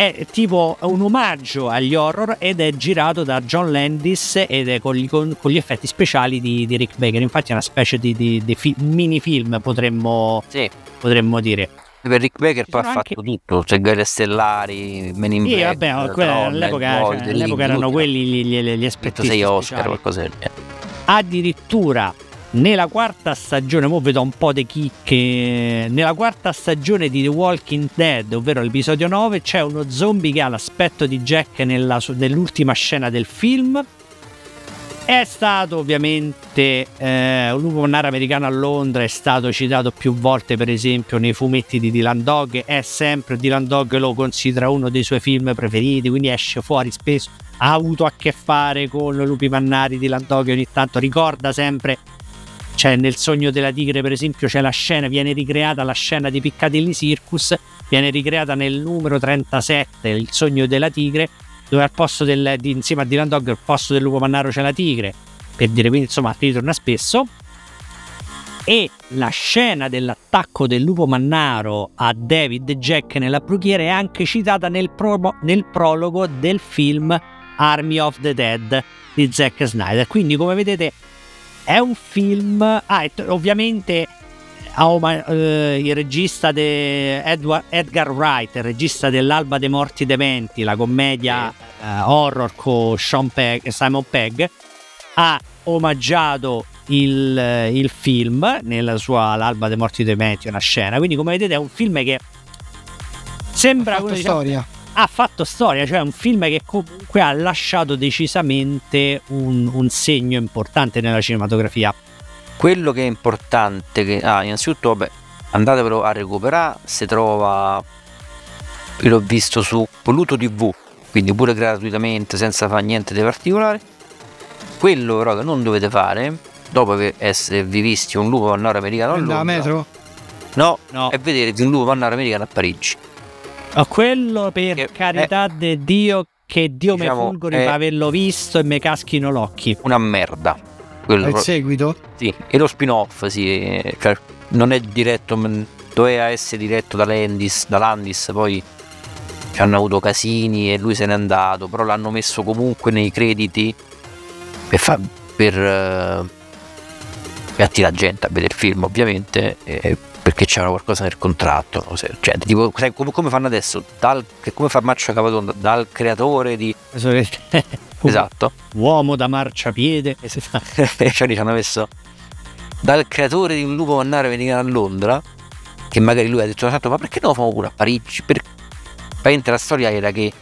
è tipo un omaggio agli horror ed è girato da John Landis ed è con gli, con, con gli effetti speciali di, di, Rick Baker. Infatti è una specie di, di, di fi, mini film, potremmo, sì. potremmo dire. Per Rick Baker poi ha fatto anche... tutto, cioè Guerre Stellari, Men in Sì, vabbè, quella, all'epoca, cioè, all'epoca erano quelli gli, gli, gli aspetti 6 Oscar, qualcosa del genere. Addirittura nella quarta stagione, ora vedo un po' di chicche. Nella quarta stagione di The Walking Dead, ovvero l'episodio 9, c'è uno zombie che ha l'aspetto di Jack nella, nell'ultima scena del film. È stato ovviamente eh, un lupo mannaro americano a Londra, è stato citato più volte, per esempio, nei fumetti di Dylan Dog. È sempre Dylan Dog lo considera uno dei suoi film preferiti, quindi esce fuori spesso. Ha avuto a che fare con lupi mannari di Dylan Dog ogni tanto ricorda sempre cioè nel sogno della tigre per esempio c'è la scena, viene ricreata la scena di Piccadilly Circus, viene ricreata nel numero 37, il sogno della tigre, dove al posto del, di, insieme a Dylan Dog al posto del lupo mannaro c'è la tigre, per dire quindi insomma ritorna spesso. E la scena dell'attacco del lupo mannaro a David Jack nella brughiera è anche citata nel, promo, nel prologo del film Army of the Dead di Zack Snyder. Quindi come vedete è un film. Ah, ovviamente Oma, eh, il regista di Edward, Edgar Wright, il regista dell'Alba dei Morti Dementi, la commedia eh, horror con Pegg, Simon Pegg, ha omaggiato il, il, film nella sua L'Alba dei Morti Dementi, una scena. Quindi, come vedete, è un film che sembra una storia ha fatto storia, cioè un film che comunque ha lasciato decisamente un, un segno importante nella cinematografia. Quello che è importante, che, ah, innanzitutto, vabbè, andatevelo a recuperare, si trova, io l'ho visto su Voluto TV, quindi pure gratuitamente, senza fare niente di particolare. Quello però che non dovete fare, dopo esservi visti un lupo mannaro americano a Londra, metro? No, no, è vedere un lupo mannaro americano a Parigi. A quello per che carità di Dio che Dio diciamo, mi fulgori per averlo visto e mi caschino l'occhio. Una merda. Quello il seguito? Sì, e lo spin-off, sì. Cioè, non è diretto, doveva essere diretto da Landis, da Landis poi ci hanno avuto casini e lui se n'è andato, però l'hanno messo comunque nei crediti per, fa, per, uh, per attirare gente a vedere il film ovviamente e perché c'era qualcosa nel contratto. Cioè, tipo, come, come fanno adesso? Dal, come fa Marcia Capatonda? Dal creatore di. esatto. Uomo da marciapiede. cioè, ci hanno messo. Dal creatore di un lupo mannare venire a Londra. Che magari lui ha detto: ma perché non lo famo pure a Parigi? Per... Praticamente la storia era che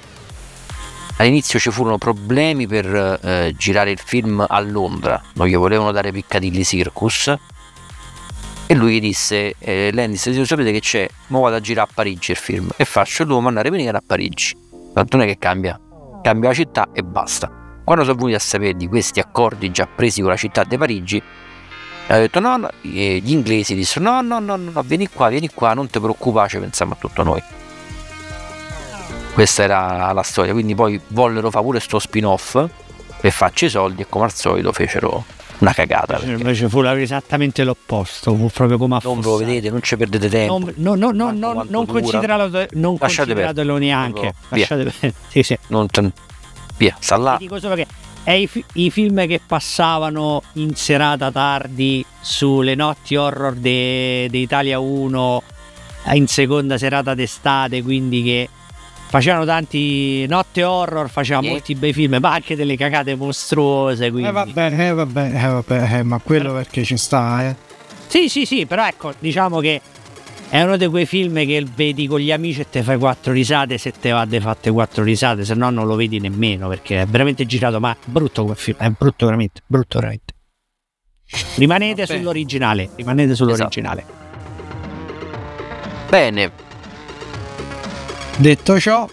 all'inizio ci furono problemi per eh, girare il film a Londra. Non gli volevano dare Piccadilly Circus E lui gli disse, eh, Landis, se sapete che c'è, mo vado a girare a Parigi il film. E faccio, lui mandare venire a Parigi. Tanto non è che cambia, cambia la città e basta. Quando sono venuti a sapere di questi accordi già presi con la città di Parigi, ha detto no, no, gli inglesi dissero no, no, no, no, vieni qua, vieni qua, non ti preoccupare, ci pensiamo a tutto noi. Questa era la storia, quindi poi vollero fare pure sto spin-off per farci i soldi e come al solito fecero una cagata. Invece fu esattamente l'opposto, fu proprio come Non ve lo vedete, non ci perdete tempo. Non, no, no, no, non consideratelo, non consideratelo neanche. Lasciate sì, sì. Non, via, sta là. Dico solo che è i, i, film che passavano in serata tardi sulle notti horror di de Italia 1 in seconda serata d'estate, quindi che facevano tanti notte horror, faceva yeah. molti bei film, ma anche delle cagate mostruose. Quindi. Eh vabbè, eh vabbè, eh vabbè, eh, ma quello perché ci sta, eh. Sì, sì, sì, però ecco, diciamo che è uno di quei film che vedi con gli amici e te fai quattro risate se te va de fatte quattro risate, se no non lo vedi nemmeno perché è veramente girato, ma brutto quel film, è brutto veramente, brutto veramente. Rimanete Vabbè. sull'originale, rimanete sull'originale. Esatto. Bene. Detto ciò,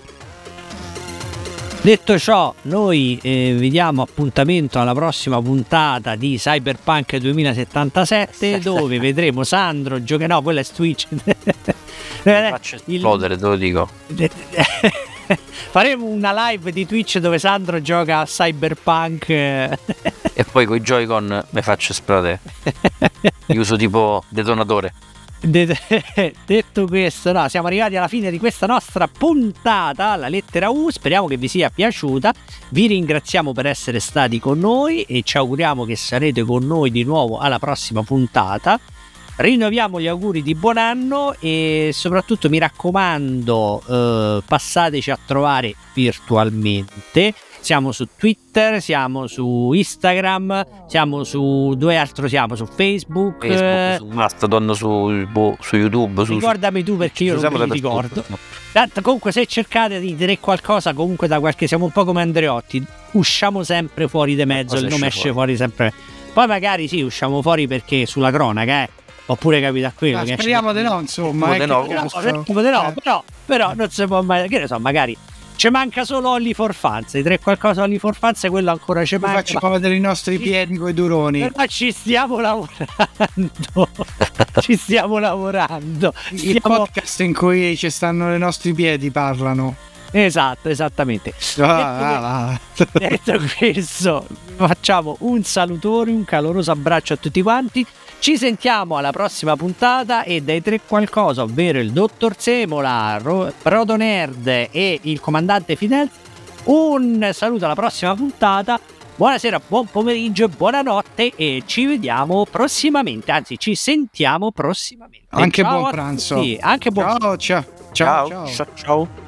Detto ciò, noi eh, vi diamo appuntamento alla prossima puntata di Cyberpunk 2077 dove vedremo Sandro giocare. No, quella è Twitch. faccio esplodere, te lo dico. Faremo una live di Twitch dove Sandro gioca a Cyberpunk. e poi con i Joy-Con mi faccio esplodere. Io uso tipo detonatore. Detto questo, no, siamo arrivati alla fine di questa nostra puntata, la lettera U. Speriamo che vi sia piaciuta. Vi ringraziamo per essere stati con noi e ci auguriamo che sarete con noi di nuovo alla prossima puntata. Rinnoviamo gli auguri di buon anno e soprattutto mi raccomando, eh, passateci a trovare virtualmente siamo su Twitter, siamo su Instagram, siamo su dove altro siamo? Su Facebook, Facebook su Mastodon, su, boh, su YouTube. Su, Ricordami tu perché io non mi ricordo. Tanto, comunque se cercate di dire qualcosa comunque da qualche siamo un po' come Andreotti, usciamo sempre fuori di mezzo, il nome esce fuori. fuori sempre. Poi magari sì, usciamo fuori perché sulla cronaca, eh. Oppure capita quello. Ah, speriamo di no, insomma. Speriamo di no, no, però, però non si può mai. Che ne so, magari ci manca solo Olli for Fans. Tre qualcosa Olli for Fans, quello ancora ci manca. Facciamo ma... vedere i nostri piedi con i duroni. Ma ci stiamo lavorando. ci stiamo lavorando. Il stiamo... podcast in cui ci stanno i nostri piedi parlano. Esatto, esattamente. Ah, detto, ah, detto questo, facciamo un salutore, un caloroso abbraccio a tutti quanti. Ci sentiamo alla prossima puntata e dai tre qualcosa, ovvero il dottor Semola, Ro- Proto Nerd e il comandante Fidel. Un saluto alla prossima puntata. Buonasera, buon pomeriggio, buonanotte e ci vediamo prossimamente, anzi ci sentiamo prossimamente. Anche ciao buon pranzo. Anche buon ciao, ciao. Ciao, ciao. ciao. ciao.